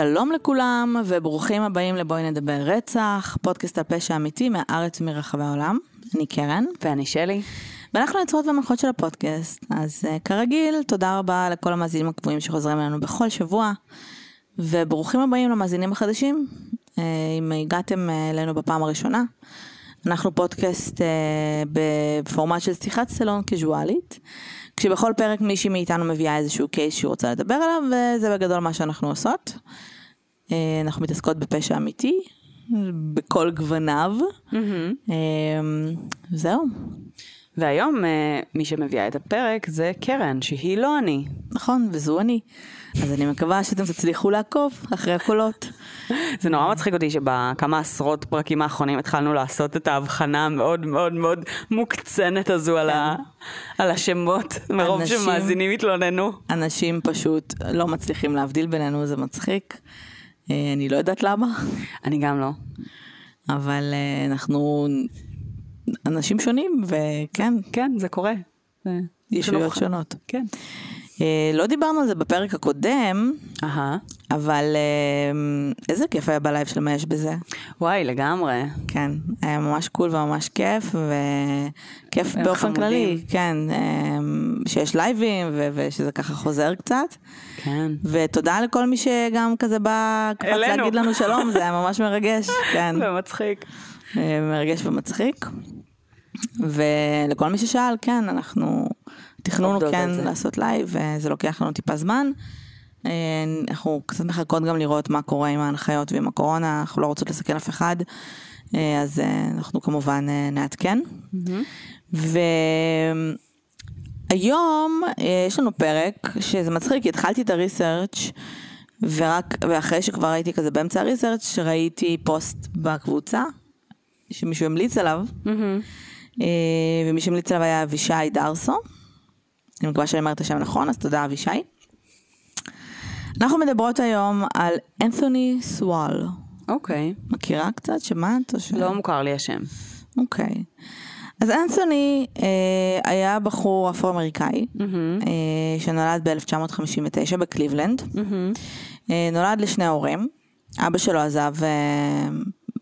שלום לכולם וברוכים הבאים לבואי נדבר רצח, פודקאסט על פשע אמיתי מהארץ ומרחבי העולם. אני קרן. ואני שלי. ואנחנו היוצרות והמנחות של הפודקאסט. אז uh, כרגיל, תודה רבה לכל המאזינים הקבועים שחוזרים אלינו בכל שבוע. וברוכים הבאים למאזינים החדשים, uh, אם הגעתם uh, אלינו בפעם הראשונה. אנחנו פודקאסט uh, בפורמט של שיחת סלון קיזואלית. כשבכל פרק מישהי מאיתנו מביאה איזשהו קייס שהיא רוצה לדבר עליו, וזה בגדול מה שאנחנו עושות. אה, אנחנו מתעסקות בפשע אמיתי, בכל גווניו. Mm-hmm. זהו. והיום אה, מי שמביאה את הפרק זה קרן, שהיא לא אני. נכון, וזו אני. אז אני מקווה שאתם תצליחו לעקוב אחרי הקולות. זה נורא מצחיק אותי שבכמה עשרות פרקים האחרונים התחלנו לעשות את ההבחנה המאוד מאוד מאוד מוקצנת הזו על, ה... כן. על השמות, מרוב אנשים, שמאזינים התלוננו. אנשים פשוט לא מצליחים להבדיל בינינו, זה מצחיק. אה, אני לא יודעת למה. אני גם לא. אבל אה, אנחנו אנשים שונים, וכן. כן, זה קורה. ישויות שונות. כן. אה, לא דיברנו על זה בפרק הקודם, uh-huh. אבל אה, איזה כיף היה בלייב של מה יש בזה. וואי, לגמרי. כן, היה ממש cool וממש כיף, וכיף באופן חמודים. כללי, כן, אה, שיש לייבים ושזה ככה חוזר קצת. כן. ותודה לכל מי שגם כזה בא קפץ להגיד לנו שלום, זה היה ממש מרגש, כן. ומצחיק. מרגש ומצחיק. ולכל מי ששאל, כן, אנחנו... תכנון הוא כן לעשות לייב, וזה לוקח לנו טיפה זמן. אה, אנחנו קצת מחכות גם לראות מה קורה עם ההנחיות ועם הקורונה, אנחנו לא רוצות לסכן אף אחד, אה, אז אה, אנחנו כמובן נעדכן. והיום יש לנו פרק שזה מצחיק, כי התחלתי את הריסרצ' ורק, ואחרי שכבר הייתי כזה באמצע הריסרצ' ראיתי פוסט בקבוצה, שמישהו המליץ עליו, ומי שהמליץ עליו היה אבישי דרסו. אני מקווה שאני אומרת את השם נכון, אז תודה אבישי. אנחנו מדברות היום על אנתוני סוואל. אוקיי. Okay. מכירה קצת? שמעת? ש... לא מוכר לי השם. אוקיי. Okay. אז אנתוני אה, היה בחור אפרו-אמריקאי, mm-hmm. אה, שנולד ב-1959 בקליבלנד. Mm-hmm. אה, נולד לשני הורים. אבא שלו עזב אה,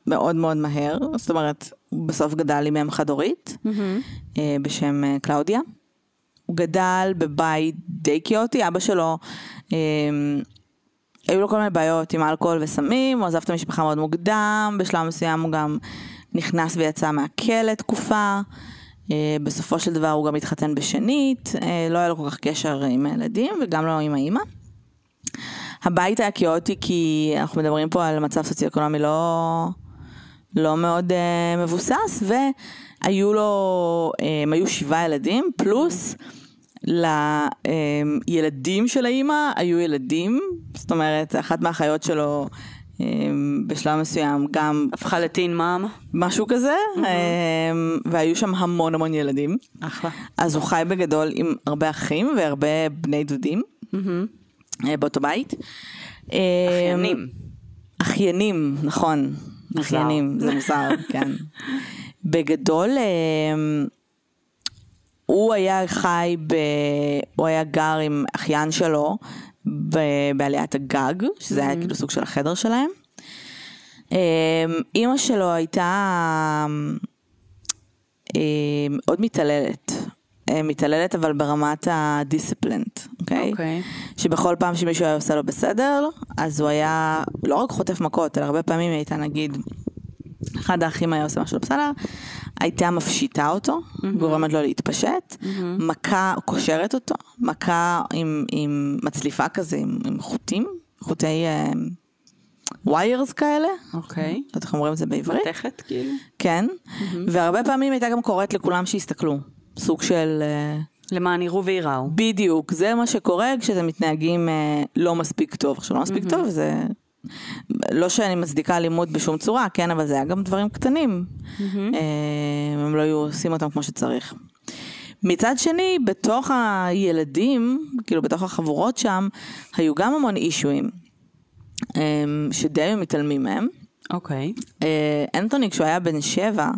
מאוד מאוד מהר, זאת אומרת, בסוף גדל עם אם חד-הורית, mm-hmm. אה, בשם אה, קלאודיה. הוא גדל בבית די קיוטי, אבא שלו, אה, היו לו כל מיני בעיות עם אלכוהול וסמים, הוא עזב את המשפחה מאוד מוקדם, בשלב מסוים הוא גם נכנס ויצא מהכלא תקופה, אה, בסופו של דבר הוא גם התחתן בשנית, אה, לא היה לו כל כך קשר עם הילדים וגם לא עם האימא. הבית היה קיוטי כי אנחנו מדברים פה על מצב סוציו-אקונומי לא, לא מאוד uh, מבוסס, והיו לו, הם היו שבעה ילדים, פלוס לילדים של האימא היו ילדים, זאת אומרת, אחת מהאחיות שלו בשלב מסוים גם הפכה לטין מאם, משהו כזה, והיו שם המון המון ילדים. אחלה. אז הוא חי בגדול עם הרבה אחים והרבה בני דודים אה, באותו בית. אחיינים. אחיינים, נכון. אחיינים, זה מוזר, כן. בגדול, הוא היה חי, ב... הוא היה גר עם אחיין שלו ב... בעליית הגג, שזה mm-hmm. היה כאילו סוג של החדר שלהם. אמ, אימא שלו הייתה אמ, עוד מתעללת. אה, מתעללת אבל ברמת הדיסציפלנט, אוקיי? אוקיי. שבכל פעם שמישהו היה עושה לו בסדר, אז הוא היה לא רק חוטף מכות, אלא הרבה פעמים היא הייתה נגיד, אחד האחים היה עושה משהו לא בסדר, הייתה מפשיטה אותו, mm-hmm. גורמת לו להתפשט, mm-hmm. מכה קושרת אותו, מכה עם, עם מצליפה כזה, עם, עם חוטים, חוטי ויירס uh, כאלה. אוקיי. Okay. לא יודעת איך אומרים את זה בעברית. מתכת כאילו. כן, mm-hmm. והרבה פעמים הייתה גם קוראת לכולם שיסתכלו, סוג של... Uh, למען יראו וייראו. בדיוק, זה מה שקורה כשאתם מתנהגים uh, לא מספיק טוב. עכשיו לא מספיק mm-hmm. טוב זה לא שאני מצדיקה אלימות בשום צורה, כן, אבל זה היה גם דברים קטנים. Mm-hmm. הם לא היו עושים אותם כמו שצריך. מצד שני, בתוך הילדים, כאילו בתוך החבורות שם, היו גם המון אישויים, אמ, שדי היו מתעלמים מהם. אוקיי. Okay. אה, אנטוני, כשהוא היה בן שבע,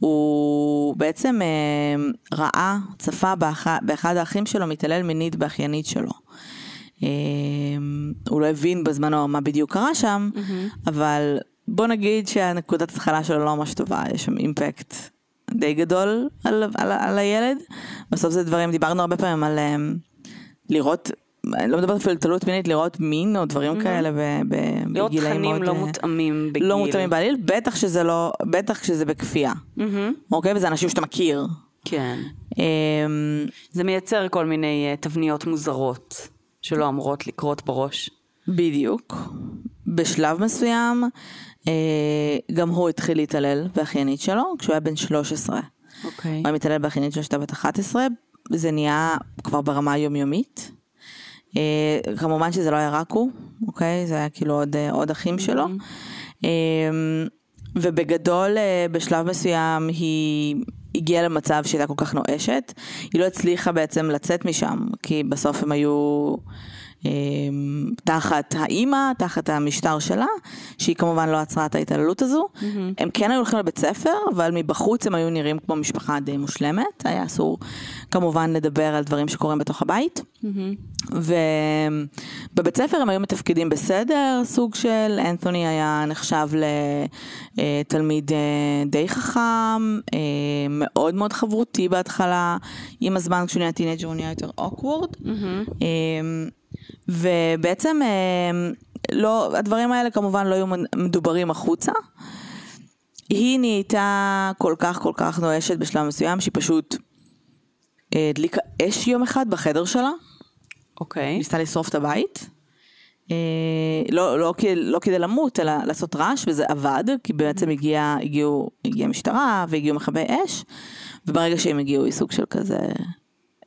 הוא בעצם ראה, צפה באחד האחים שלו מתעלל מינית באחיינית שלו. הוא לא הבין בזמנו מה בדיוק קרה שם, אבל בוא נגיד שהנקודת התחלה שלו לא ממש טובה, יש שם אימפקט די גדול על, על, על הילד. בסוף זה דברים, דיברנו הרבה פעמים על לראות אני לא מדברת אפילו על תלות מינית, לראות מין או דברים mm-hmm. כאלה בגילאים מאוד... לראות תכנים לא מותאמים בגיל. לא מותאמים בעליל, בטח שזה לא, בטח כשזה בכפייה. Mm-hmm. אוקיי? וזה אנשים שאתה מכיר. כן. Um, זה מייצר כל מיני uh, תבניות מוזרות שלא אמורות לקרות בראש. בדיוק. בשלב מסוים, uh, גם הוא התחיל להתעלל באחיינית שלו, כשהוא היה בן 13. אוקיי. הוא היה מתעלל באחיינית שלו כשהייתה בת 11, זה נהיה כבר ברמה היומיומית. אה, כמובן שזה לא היה רק הוא, אוקיי? זה היה כאילו עוד, אה, עוד אחים שלו. אה, ובגדול בשלב מסוים היא הגיעה למצב שהייתה כל כך נואשת, היא לא הצליחה בעצם לצאת משם, כי בסוף הם היו... אמ, תחת האימא, תחת המשטר שלה, שהיא כמובן לא עצרה את ההתעללות הזו. Mm-hmm. הם כן היו הולכים לבית ספר, אבל מבחוץ הם היו נראים כמו משפחה די מושלמת. היה אסור כמובן לדבר על דברים שקורים בתוך הבית. Mm-hmm. ובבית ספר הם היו מתפקדים בסדר, סוג של, אנתוני היה נחשב לתלמיד אה, די חכם, אה, מאוד מאוד חברותי בהתחלה. עם הזמן כשהוא נהיה teenager הוא נהיה יותר awkward. Mm-hmm. ובעצם אה, לא, הדברים האלה כמובן לא היו מדוברים החוצה. היא נהייתה כל כך כל כך נואשת בשלב מסוים שהיא פשוט אה, הדליקה אש יום אחד בחדר שלה. אוקיי. Okay. ניסתה לשרוף את הבית. אה, לא, לא, לא כדי למות, אלא לעשות רעש, וזה עבד, כי בעצם הגיע, הגיעו, הגיעה משטרה והגיעו מכבי אש, וברגע שהם הגיעו היא סוג של כזה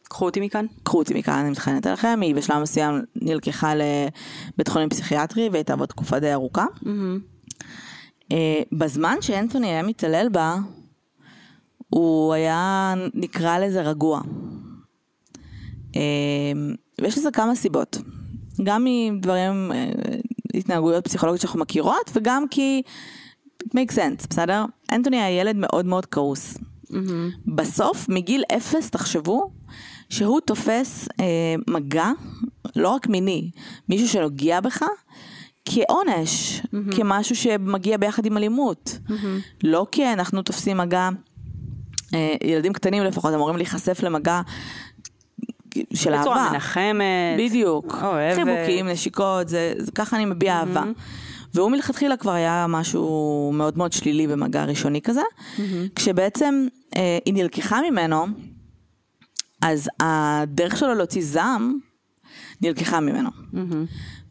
קחו אותי מכאן. קחו אותי מכאן, אני מתחננת אליכם. היא בשלב מסוים נלקחה לבית חולים פסיכיאטרי והייתה בו תקופה די ארוכה. Mm-hmm. בזמן שאנטוני היה מתעלל בה, הוא היה, נקרא לזה רגוע. ויש לזה כמה סיבות. גם מדברים, אה, התנהגויות פסיכולוגיות שאנחנו מכירות, וגם כי it makes sense, בסדר? אנטוני היה ילד מאוד מאוד כעוס. Mm-hmm. בסוף, מגיל אפס, תחשבו, שהוא תופס אה, מגע, לא רק מיני, מישהו שנוגע בך, כעונש, mm-hmm. כמשהו שמגיע ביחד עם אלימות. Mm-hmm. לא כי אנחנו תופסים מגע, אה, ילדים קטנים לפחות אמורים להיחשף למגע של אהבה. בצורה מנחמת. בדיוק. אוהבת. חיבוקים, נשיקות, זה, זה ככה אני מביע mm-hmm. אהבה. והוא מלכתחילה כבר היה משהו מאוד מאוד שלילי במגע ראשוני כזה, mm-hmm. כשבעצם אה, היא נלקחה ממנו, אז הדרך שלו להוציא זעם נלקחה ממנו. Mm-hmm.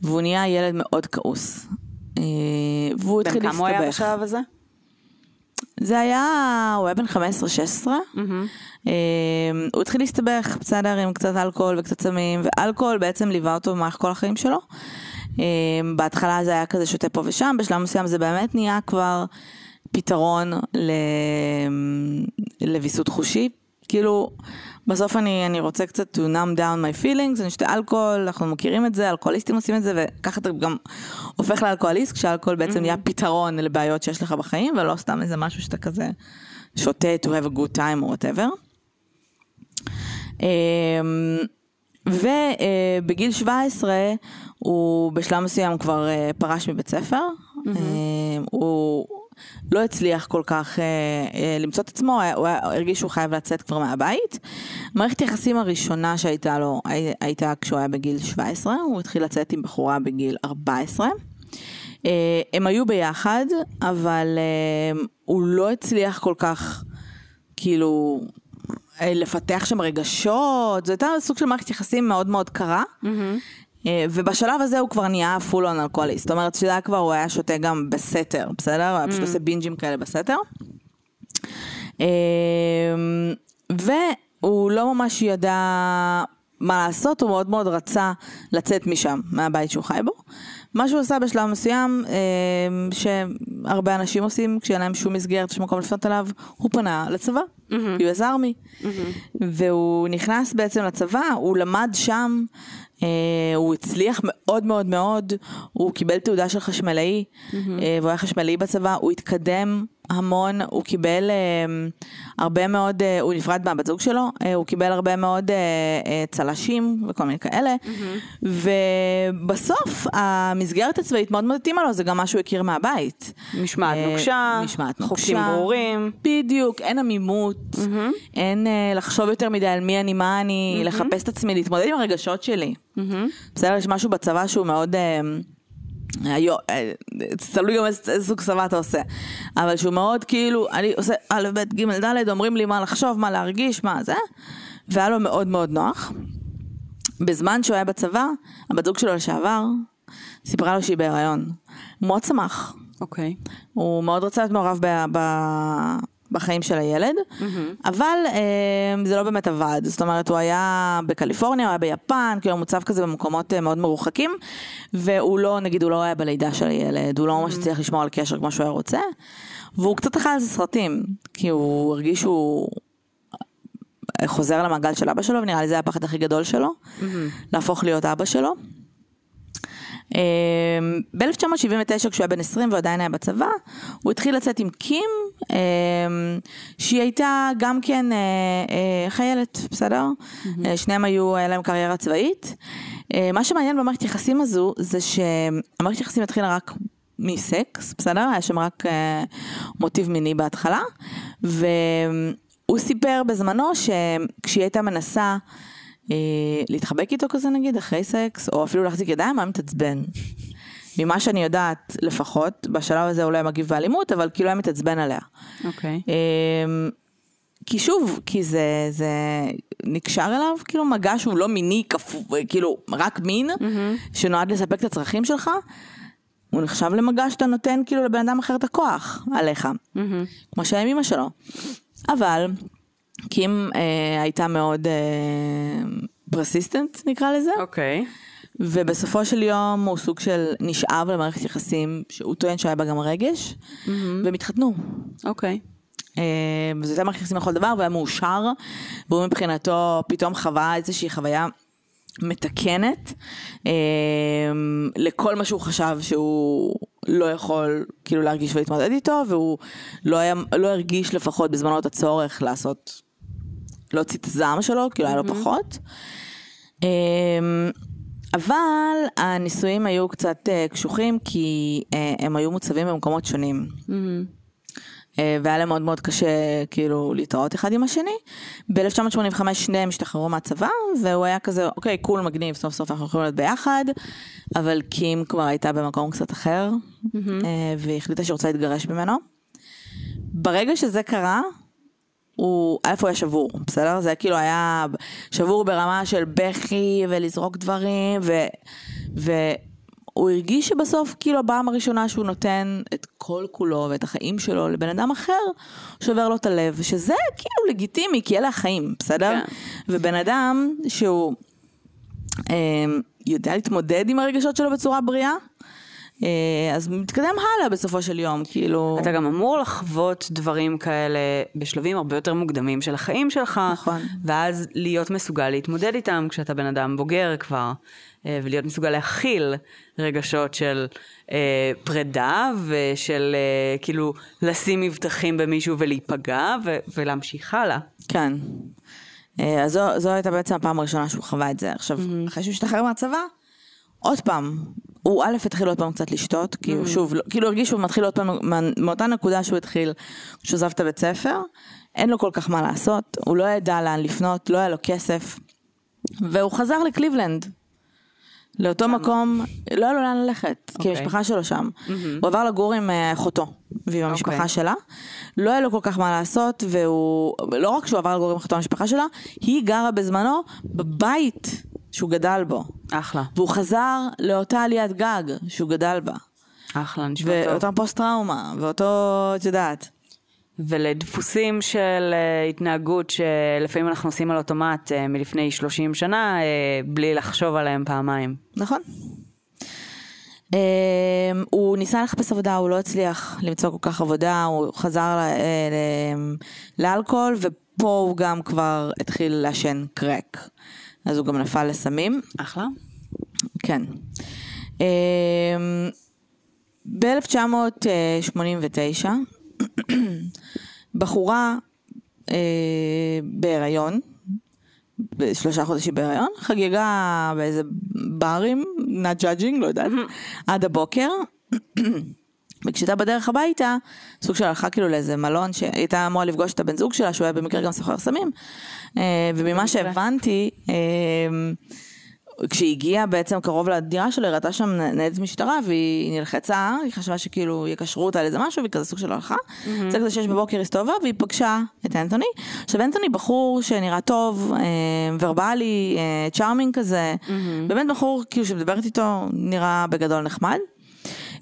והוא נהיה ילד מאוד כעוס. אה, והוא התחיל להסתבך. בן כמה הוא היה בשלב הזה? זה היה, הוא היה בן 15-16. Mm-hmm. אה, הוא התחיל להסתבך, בסדר, עם קצת אלכוהול וקצת סמים, ואלכוהול בעצם ליווה אותו במערכת כל החיים שלו. אה, בהתחלה זה היה כזה שותה פה ושם, בשלב מסוים זה באמת נהיה כבר פתרון לוויסות חושי. כאילו, בסוף אני, אני רוצה קצת to numb down my feelings, אני שותה אלכוהול, אנחנו מכירים את זה, אלכוהוליסטים עושים את זה, וככה אתה גם הופך לאלכוהוליסט, כשאלכוהול בעצם mm-hmm. נהיה פתרון לבעיות שיש לך בחיים, ולא סתם איזה משהו שאתה כזה שותה to have a good time או whatever. אמ, ובגיל 17 הוא בשלב מסוים כבר אה, פרש מבית ספר, mm-hmm. הוא לא הצליח כל כך אה, אה, למצוא את עצמו, הוא היה, הרגיש שהוא חייב לצאת כבר מהבית. מערכת יחסים הראשונה שהייתה לו הייתה כשהוא היה בגיל 17, הוא התחיל לצאת עם בחורה בגיל 14. אה, הם היו ביחד, אבל אה, הוא לא הצליח כל כך, כאילו, אה, לפתח שם רגשות, זו הייתה סוג של מערכת יחסים מאוד מאוד קרה. Mm-hmm. אה, ובשלב הזה הוא כבר נהיה פול און אלכוהוליסט, זאת אומרת שזה היה כבר, הוא היה שותה גם בסתר, בסדר? הוא היה פשוט mm. עושה בינג'ים כאלה בסתר. אה, והוא לא ממש ידע מה לעשות, הוא מאוד מאוד רצה לצאת משם, מהבית שהוא חי בו. מה שהוא עשה בשלב מסוים, אה, שהרבה אנשים עושים, כשאין להם שום מסגרת, יש מקום לפנות אליו, הוא פנה לצבא, mm-hmm. US Army, mm-hmm. והוא נכנס בעצם לצבא, הוא למד שם הוא הצליח מאוד מאוד מאוד, הוא קיבל תעודה של חשמלאי, uh, והוא היה חשמלאי בצבא, הוא התקדם המון, הוא קיבל אה, הרבה מאוד, אה, הוא נפרד מהבת זוג שלו, אה, הוא קיבל הרבה מאוד אה, אה, צלשים וכל מיני כאלה, Mm-hmm. ובסוף המסגרת הצבאית מאוד מאוד התאימה לו, זה גם מה שהוא הכיר מהבית. משמעת אה, נוקשה, משמעת חוקים. ברורים. בדיוק, אין עמימות, אין אה, לחשוב יותר מדי על מי אני, מה אני, לחפש את עצמי, להתמודד עם הרגשות שלי. בסדר, יש משהו בצבא שהוא מאוד... אה, היו, אה, תלוי גם איזה סוג צבא אתה עושה, אבל שהוא מאוד כאילו, אני עושה א', ב', ג', ד', אומרים לי מה לחשוב, מה להרגיש, מה זה, והיה לו מאוד מאוד נוח. בזמן שהוא היה בצבא, הבת זוג שלו לשעבר סיפרה לו שהיא בהיריון. הוא מאוד שמח, אוקיי. הוא מאוד רצה להיות מעורב ב, ב, בחיים של הילד, אבל אה, זה לא באמת עבד. זאת אומרת, הוא היה בקליפורניה, הוא היה ביפן, כאילו מוצב כזה במקומות אה, מאוד מרוחקים, והוא לא, נגיד, הוא לא היה בלידה של הילד, הוא לא ממש הצליח לשמור על קשר כמו שהוא היה רוצה, והוא קצת אכל על זה סרטים, כי הוא הרגיש שהוא... חוזר למעגל של אבא שלו, ונראה לי זה היה הפחד הכי גדול שלו, להפוך להיות אבא שלו. ב-1979 כשהוא היה בן 20 ועדיין היה בצבא, הוא התחיל לצאת עם קים, אה, שהיא הייתה גם כן אה, אה, חיילת, בסדר? אה, שניהם היו, היה להם קריירה צבאית. מה שמעניין במערכת יחסים הזו, זה שהמערכת יחסים התחילה רק מסקס, בסדר? היה שם רק מוטיב מיני בהתחלה, והוא סיפר בזמנו שכשהיא הייתה מנסה להתחבק איתו כזה נגיד, אחרי סקס, או אפילו להחזיק ידיים, היה מתעצבן. ממה שאני יודעת לפחות, בשלב הזה לא היה מגיב באלימות, אבל כאילו היה מתעצבן עליה. אוקיי. אמ, כי שוב, כי זה, זה נקשר אליו, כאילו מגע שהוא לא מיני, כפו, כאילו רק מין, שנועד לספק את הצרכים שלך, הוא נחשב למגע שאתה נותן כאילו לבן אדם אחר את הכוח עליך, כמו שהיה עם אמא שלו. אבל קים אה, הייתה מאוד אה, פרסיסטנט נקרא לזה, אוקיי. ובסופו של יום הוא סוג של נשאב למערכת יחסים שהוא טוען שהיה בה גם רגש, והם התחתנו. אוקיי. אה, וזה הייתה מערכת יחסים לכל דבר, והיה מאושר, והוא מבחינתו פתאום חווה איזושהי חוויה מתקנת אה, לכל מה שהוא חשב שהוא לא יכול כאילו להרגיש ולהתמודד איתו, והוא לא, היה, לא הרגיש לפחות בזמנו את הצורך לעשות, להוציא את הזעם שלו, כאילו היה לו פחות. אה, אבל הנישואים היו קצת אה, קשוחים כי אה, הם היו מוצבים במקומות שונים. אה, והיה להם מאוד מאוד קשה כאילו להתראות אחד עם השני. ב-1985 שניהם השתחררו מהצבא, והוא היה כזה, אוקיי, קול מגניב, סוף סוף אנחנו יכולים להיות ביחד, אבל קים כבר הייתה במקום קצת אחר, אה, והיא החליטה שהיא רוצה להתגרש ממנו. ברגע שזה קרה, הוא, א' הוא היה שבור, בסדר? זה כאילו היה שבור ברמה של בכי ולזרוק דברים, ו... והוא הרגיש שבסוף, כאילו, הפעם הראשונה שהוא נותן את כל כולו ואת החיים שלו לבן אדם אחר, שובר לו את הלב, שזה כאילו לגיטימי, כי אלה החיים, בסדר? כן. ובן אדם שהוא אה, יודע להתמודד עם הרגשות שלו בצורה בריאה, אה, אז מתקדם הלאה בסופו של יום, כאילו... אתה גם אמור לחוות דברים כאלה בשלבים הרבה יותר מוקדמים של החיים שלך. נכון. ואז להיות מסוגל להתמודד איתם כשאתה בן אדם בוגר כבר, אה, ולהיות מסוגל להכיל רגשות של אה, פרידה ושל אה, כאילו לשים מבטחים במישהו ולהיפגע ו- ולהמשיך הלאה. כן. אה, אז זו, זו הייתה בעצם הפעם הראשונה שהוא חווה את זה. עכשיו, אחרי שהוא השתחרר מהצבא, עוד פעם, הוא א' התחיל עוד פעם קצת לשתות, כי הוא שוב, לא- כאילו הרגיש שהוא מתחיל עוד פעם מאותה נקודה שהוא התחיל כשהוא עזב את הבית ספר, אין לו כל כך מה לעשות, הוא לא ידע לאן לפנות, לא היה לו כסף, והוא חזר לקליבלנד. לאותו מקום, לא היה לו לאן ללכת, כי אוקיי. המשפחה שלו שם. הוא עבר לגור עם אה, אחותו ועם המשפחה אוקיי. שלה. לא היה לו כל כך מה לעשות, והוא, לא רק שהוא עבר לגור עם אחותו המשפחה שלה, היא גרה בזמנו בבית שהוא גדל בו. אחלה, והוא חזר לאותה עליית גג שהוא גדל בה. אחלה, נשמע טוב. ואותה פוסט טראומה, ואותו, את יודעת. ולדפוסים של uh, התנהגות שלפעמים אנחנו עושים על אוטומט uh, מלפני 30 שנה, uh, בלי לחשוב עליהם פעמיים. נכון. Um, הוא ניסה לחפש עבודה, הוא לא הצליח למצוא כל כך עבודה, הוא חזר אה, ל- לאלכוהול, ופה הוא גם כבר התחיל לעשן קרק. אז הוא גם נפל לסמים. אחלה. כן. ב-1989, בחורה אה, בהיריון, בשלושה חודשים בהיריון, חגגה באיזה ברים, not judging, לא יודעת, עד הבוקר. וכשהייתה בדרך הביתה, סוג של הלכה כאילו לאיזה מלון שהיא הייתה אמורה לפגוש את הבן זוג שלה, שהוא היה במקרה גם סוחר סמים. אה, וממה שהבנתי, אה, כשהיא הגיעה בעצם קרוב לדירה שלו, היא ראתה שם ניידת משטרה והיא נלחצה, היא חשבה שכאילו יקשרו אותה לאיזה משהו, והיא כזה סוג של הלכה. זה כזה שש בבוקר הסתובבה והיא פגשה את אנטוני. עכשיו אנטוני בחור שנראה טוב, אה, ורבלי, צ'ארמינג כזה, באמת בחור כאילו שמדברת איתו נראה בגדול נחמד.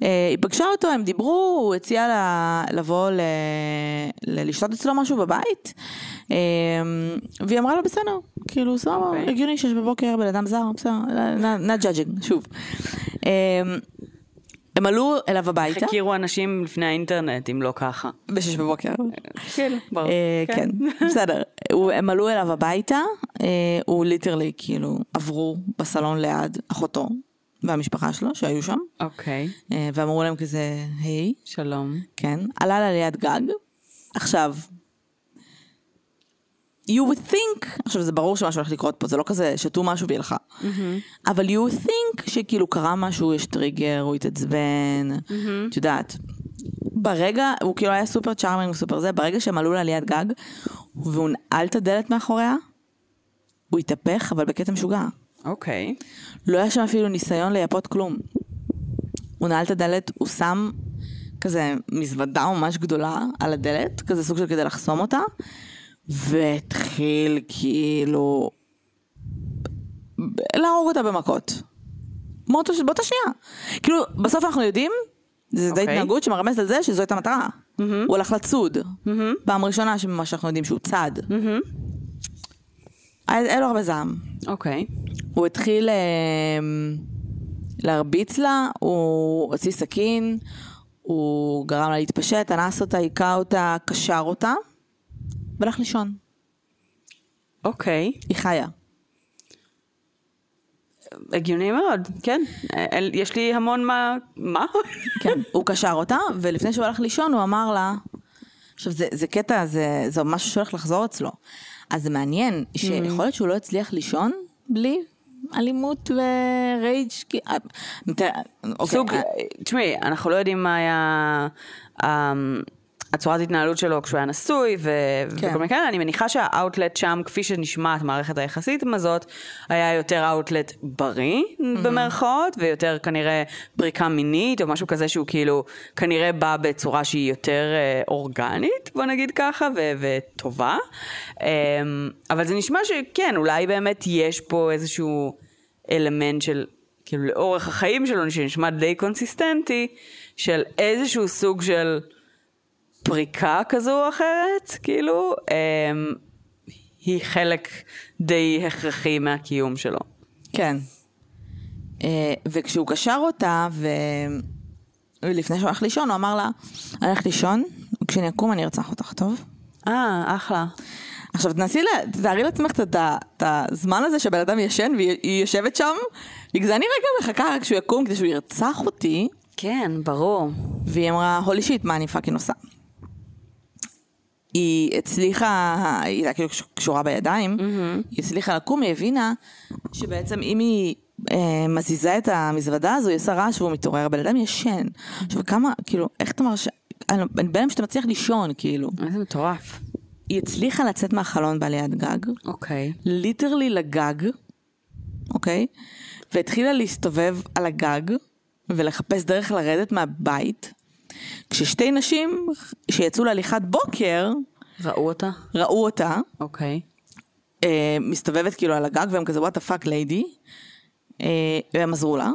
אה, היא פגשה אותו, הם דיברו, הוא הציע לה לבוא ל... ל... לשתות אצלו משהו בבית, אה, והיא אמרה לו בסדר, כאילו סבבה, אוקיי. הגיוני שש בבוקר בן אדם זר, בסדר, not judging, שוב. אה, הם עלו אליו הביתה, הכירו אנשים לפני האינטרנט, אם לא ככה. בשש בבוקר. כן, ברור. אה, כן, בסדר. הם עלו אליו הביתה, הוא literally כאילו עברו בסלון ליד אחותו והמשפחה שלו שהיו שם, אוקיי, אה, ואמרו להם כזה, היי, שלום. כן, עלה לה ליד גג. עכשיו, you would think, עכשיו זה ברור שמשהו הולך לקרות פה, זה לא כזה שתו משהו והיא הלכה. אבל you would think שכאילו קרה משהו, יש טריגר, הוא התעצבן, את יודעת. ברגע, הוא כאילו היה סופר צ'ארמינג וסופר זה, ברגע שהם עלו לה ליד גג, והוא נעל את הדלת מאחוריה, הוא התהפך, אבל בקטע משוגע. אוקיי. לא היה שם אפילו ניסיון לייפות כלום. הוא נעל את הדלת, הוא שם כזה מזוודה ממש גדולה על הדלת, כזה סוג של כדי לחסום אותה, והתחיל כאילו להרוג אותה במכות. באותה באותה שנייה. כאילו, בסוף אנחנו יודעים, זו די אוקיי. התנהגות שמרמזת על זה שזו הייתה מטרה. הוא הלך לצוד. פעם ראשונה שממה שאנחנו יודעים שהוא צד. היה היה לו הרבה זעם. אוקיי. הוא התחיל אה, להרביץ לה, הוא הוציא סכין, הוא גרם לה להתפשט, אנס אותה, היכה אותה, קשר אותה, והלך לישון. אוקיי. היא חיה. הגיוני מאוד, כן. יש לי המון מה... מה? כן, הוא קשר אותה, ולפני שהוא הלך לישון הוא אמר לה, עכשיו זה, זה קטע, זה, זה משהו שהולך לחזור אצלו. אז זה מעניין, שיכול להיות שהוא לא הצליח לישון בלי אלימות ורייג' כי... אה, אוקיי, סוג, אה, תשמעי, אנחנו לא יודעים מה היה אמ, הצורת התנהלות שלו כשהוא היה נשוי ו- כן. וכל מיני כאלה, אני מניחה שהאוטלט שם, כפי שנשמעת מערכת היחסית הזאת, היה יותר אאוטלט בריא במרכאות, ויותר כנראה פריקה מינית, או משהו כזה שהוא כאילו כנראה בא בצורה שהיא יותר אה, אורגנית, בוא נגיד ככה, ו- וטובה. אמ, אבל זה נשמע שכן, אולי באמת יש פה איזשהו אלמנט של, כאילו לאורך החיים שלו, שנשמע די קונסיסטנטי, של איזשהו סוג של פריקה כזו או אחרת, כאילו, אמ, היא חלק די הכרחי מהקיום שלו. כן. אה, וכשהוא קשר אותה, ו... ולפני שהוא הלך לישון, הוא אמר לה, אני הולך לישון, וכשאני אקום אני ארצח אותך, טוב? אה, אחלה. עכשיו תנסי, לה- תתארי לעצמך את הזמן הזה שבן אדם ישן והיא יושבת שם, בגלל זה אני רגע מחכה רק שהוא יקום כדי שהוא ירצח אותי, כן, ברור. והיא אמרה, holy shit, מה אני fucking עושה? היא הצליחה, היא הייתה כאילו קשורה בידיים, היא הצליחה לקום, היא הבינה שבעצם אם היא אה, מזיזה את המזוודה הזו, היא עושה רעש והוא מתעורר, הבן אדם ישן. עכשיו כמה, כאילו, איך אתה מרשה, אני אני בהלם שאתה מצליח לישון, כאילו. איזה מטורף. היא הצליחה לצאת מהחלון בעליית גג, אוקיי. literally לגג, אוקיי? והתחילה להסתובב על הגג ולחפש דרך לרדת מהבית, כששתי נשים שיצאו להליכת בוקר ראו אותה? ראו אותה אוקיי. אה, מסתובבת כאילו על הגג והם כזה what the fuck lady, והם עזרו לה,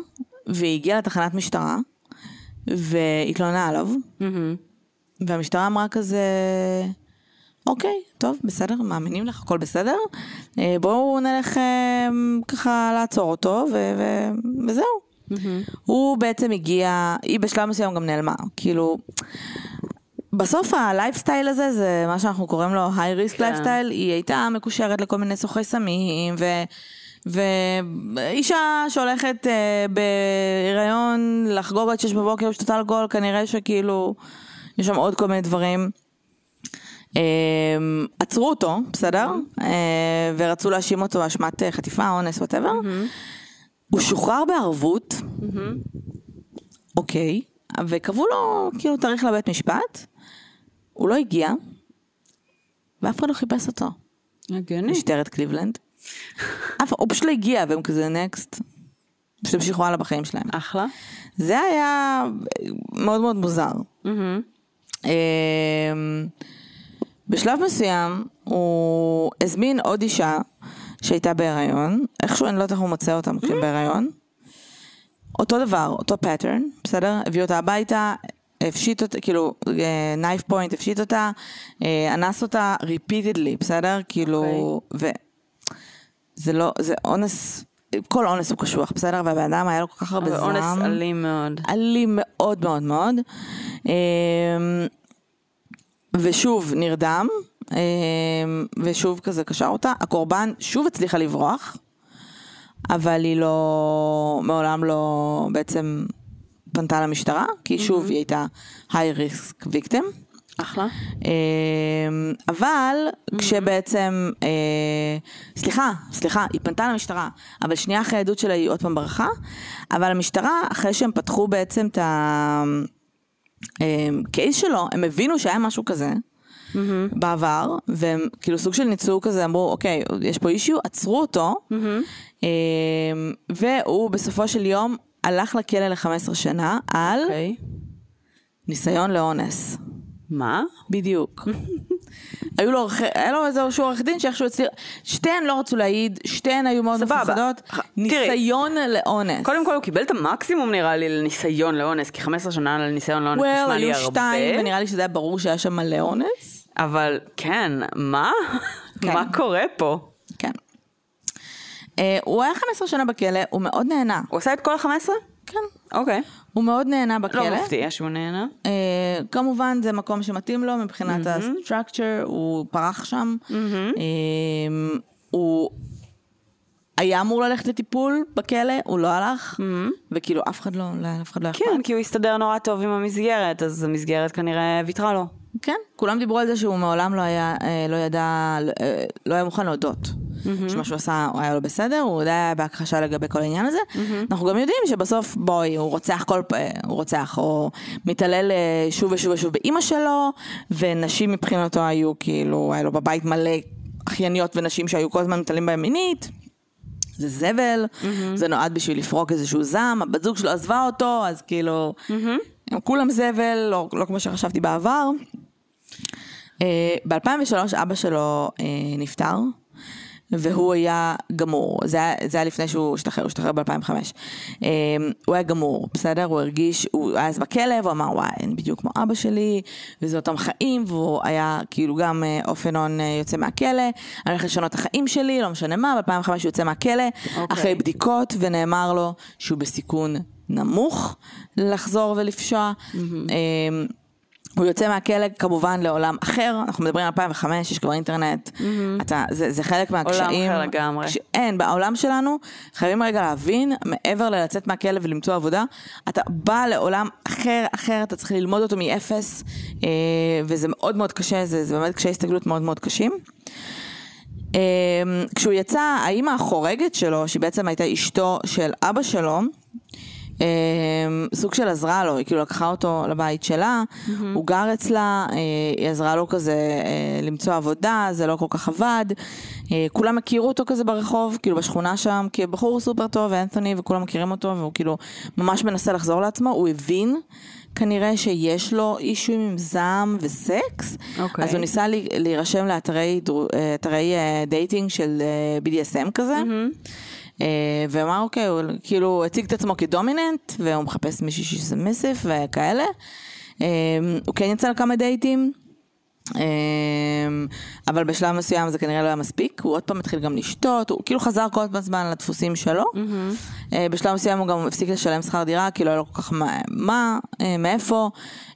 והיא הגיעה לתחנת משטרה והתלוננה עליו, מהמם. והמשטרה אמרה כזה, אוקיי, טוב, בסדר, מאמינים לך, הכל בסדר, אה, בואו נלך אה, ככה לעצור אותו, ו- ו- וזהו. הוא בעצם הגיע, היא בשלב מסוים גם נעלמה, כאילו, בסוף הלייפסטייל הזה, זה מה שאנחנו קוראים לו high risk. lifestyle, היא הייתה מקושרת לכל מיני סוחרי סמים, ו... ואישה שהולכת אה, בהיריון לחגוג עד שש בבוקר ושתתה אלכוהול, כנראה שכאילו יש שם עוד כל מיני דברים. אה, עצרו אותו, בסדר? אה, ורצו להאשים אותו באשמת אה, חטיפה, אונס, whatever. הוא שוחרר בערבות, אוקיי, וקבעו לו כאילו תאריך לבית משפט, הוא לא הגיע, ואף אחד לא חיפש אותו, הגיוני. משטרת קליבלנד. אף, הוא פשוט לא הגיע, והם כזה next. פשוט המשיכו הלאה בחיים שלהם. אחלה. זה היה מאוד מאוד מוזר. מהמם. אמ, בשלב מסוים הוא הזמין עוד אישה שהייתה בהיריון, איכשהו אני לא יודעת איך הוא מוצא אותה כשהיא בהיריון. אותו דבר, אותו pattern, בסדר? הביא אותה הביתה, הפשיט אותה, כאילו, knife point, הפשיט אותה, אה, אנס אותה repeatedly, בסדר? כאילו, ו... זה לא, זה אונס, כל אונס הוא קשוח, בסדר? והבן אדם היה לו כל כך הרבה זעם. אונס אלים מאוד. אלים מאוד מאוד מאוד. אמ, ושוב נרדם, ושוב כזה קשר אותה. הקורבן שוב הצליחה לברוח, אבל היא לא, מעולם לא בעצם פנתה למשטרה, כי שוב היא הייתה high risk victim. אחלה. אמ, אבל כשבעצם, אה, סליחה, סליחה, היא פנתה למשטרה, אבל שנייה אחרי העדות שלה היא עוד פעם ברחה, אבל המשטרה, אחרי שהם פתחו בעצם את הקייס שלו, הם הבינו שהיה משהו כזה. בעבר, והם כאילו סוג של ניצול כזה, אמרו, אוקיי, יש פה אישיו, עצרו אותו, אמ, והוא בסופו של יום הלך לכלא ל-15 שנה על אוקיי. ניסיון לאונס. מה? בדיוק. היו לו, עורכי- היה לו איזשהו עורך דין שאיכשהו הצליח, שתיהן לא רצו להעיד, שתיהן היו מאוד. מפחדות, תראי. ניסיון לאונס. קודם כל הוא קיבל את המקסימום נראה לי לניסיון לאונס, כי 15 שנה לניסיון לאונס well, נשמע לי היו הרבה. שתיים, ונראה לי שזה היה ברור שהיה שם מלא אונס. אבל כן, מה? כן. מה קורה פה? כן. אה, הוא היה 15 שנה בכלא, הוא מאוד נהנה. הוא עשה את כל ה-15? כן. אוקיי. הוא מאוד נהנה בכלא. לא מפתיע שהוא נהנה. אה, כמובן זה מקום שמתאים לו מבחינת הסטרקצ'ר, הוא פרח שם. אה, הוא היה אמור ללכת לטיפול בכלא, הוא לא הלך, וכאילו אף אחד לא, לאף אחד לא אכפת. כן, כי הוא הסתדר נורא טוב עם המסגרת, אז המסגרת כנראה ויתרה לו. כן, כולם דיברו על זה שהוא מעולם לא היה, אה, לא ידע, אה, לא היה מוכן להודות. שמה שהוא עשה, הוא היה לא בסדר, הוא היה בהכחשה לגבי כל העניין הזה. אנחנו גם יודעים שבסוף, בואי, הוא רוצח כל פעם, הוא רוצח, או מתעלל אה, שוב ושוב ושוב באימא שלו, ונשים מבחינתו היו כאילו, היה לו בבית מלא אחייניות ונשים שהיו כל הזמן מתעללים בהם מינית. זה זבל, זה נועד בשביל לפרוק איזשהו זעם, הבת זוג שלו עזבה אותו, אז כאילו, הם כולם זבל, לא, לא כמו שחשבתי בעבר. ב-2003 אבא שלו אה, נפטר, והוא היה גמור, זה היה, זה היה לפני שהוא השתחרר, הוא השתחרר ב-2005. אה, הוא היה גמור, בסדר? הוא הרגיש, הוא היה אז בכלא, והוא אמר, וואי, אני בדיוק כמו אבא שלי, וזה אותם חיים, והוא היה כאילו גם off and on יוצא מהכלא, אני הולך לשנות את החיים שלי, לא משנה מה, ב-2005 הוא יוצא מהכלא, אוקיי. אחרי בדיקות, ונאמר לו שהוא בסיכון נמוך לחזור ולפשוע. אה, הוא יוצא מהכלא כמובן לעולם אחר, אנחנו מדברים על 2005, יש כבר אינטרנט, אתה, זה, זה חלק מהקשיים. אחר לגמרי. כש- אין, בעולם שלנו חייבים רגע להבין, מעבר ללצאת מהכלא ולמצוא עבודה, אתה בא לעולם אחר, אחר, אתה צריך ללמוד אותו מאפס, אה, וזה מאוד מאוד קשה, זה, זה באמת קשיי הסתגלות מאוד מאוד קשים. אה, כשהוא יצא, האימא החורגת שלו, שהיא בעצם הייתה אשתו של אבא שלו, אה, סוג של עזרה לו, היא כאילו לקחה אותו לבית שלה, הוא גר אצלה, אה, היא עזרה לו כזה אה, למצוא עבודה, זה לא כל כך עבד. אה, כולם הכירו אותו כזה ברחוב, כאילו בשכונה שם, כי בחור סופר טוב, אנתוני, וכולם מכירים אותו, והוא כאילו ממש מנסה לחזור לעצמו, הוא הבין. כנראה שיש לו אישויים עם זעם וסקס, אוקיי. אז הוא ניסה להירשם לאתרי דרו- dating של BDSM כזה. אה, ואמר אוקיי, הוא כאילו הציג את עצמו כדומיננט, והוא מחפש מישהי שהיא סמיסיף וכאלה. אה, הוא כן יצא לכמה דייטים, אה, אבל בשלב מסוים זה כנראה לא היה מספיק, הוא עוד פעם התחיל גם לשתות, הוא כאילו חזר כל הזמן לדפוסים שלו. אה, בשלב מסוים הוא גם הפסיק לשלם שכר דירה, כי לא היה לו כל כך מה, מה אה, מאיפה.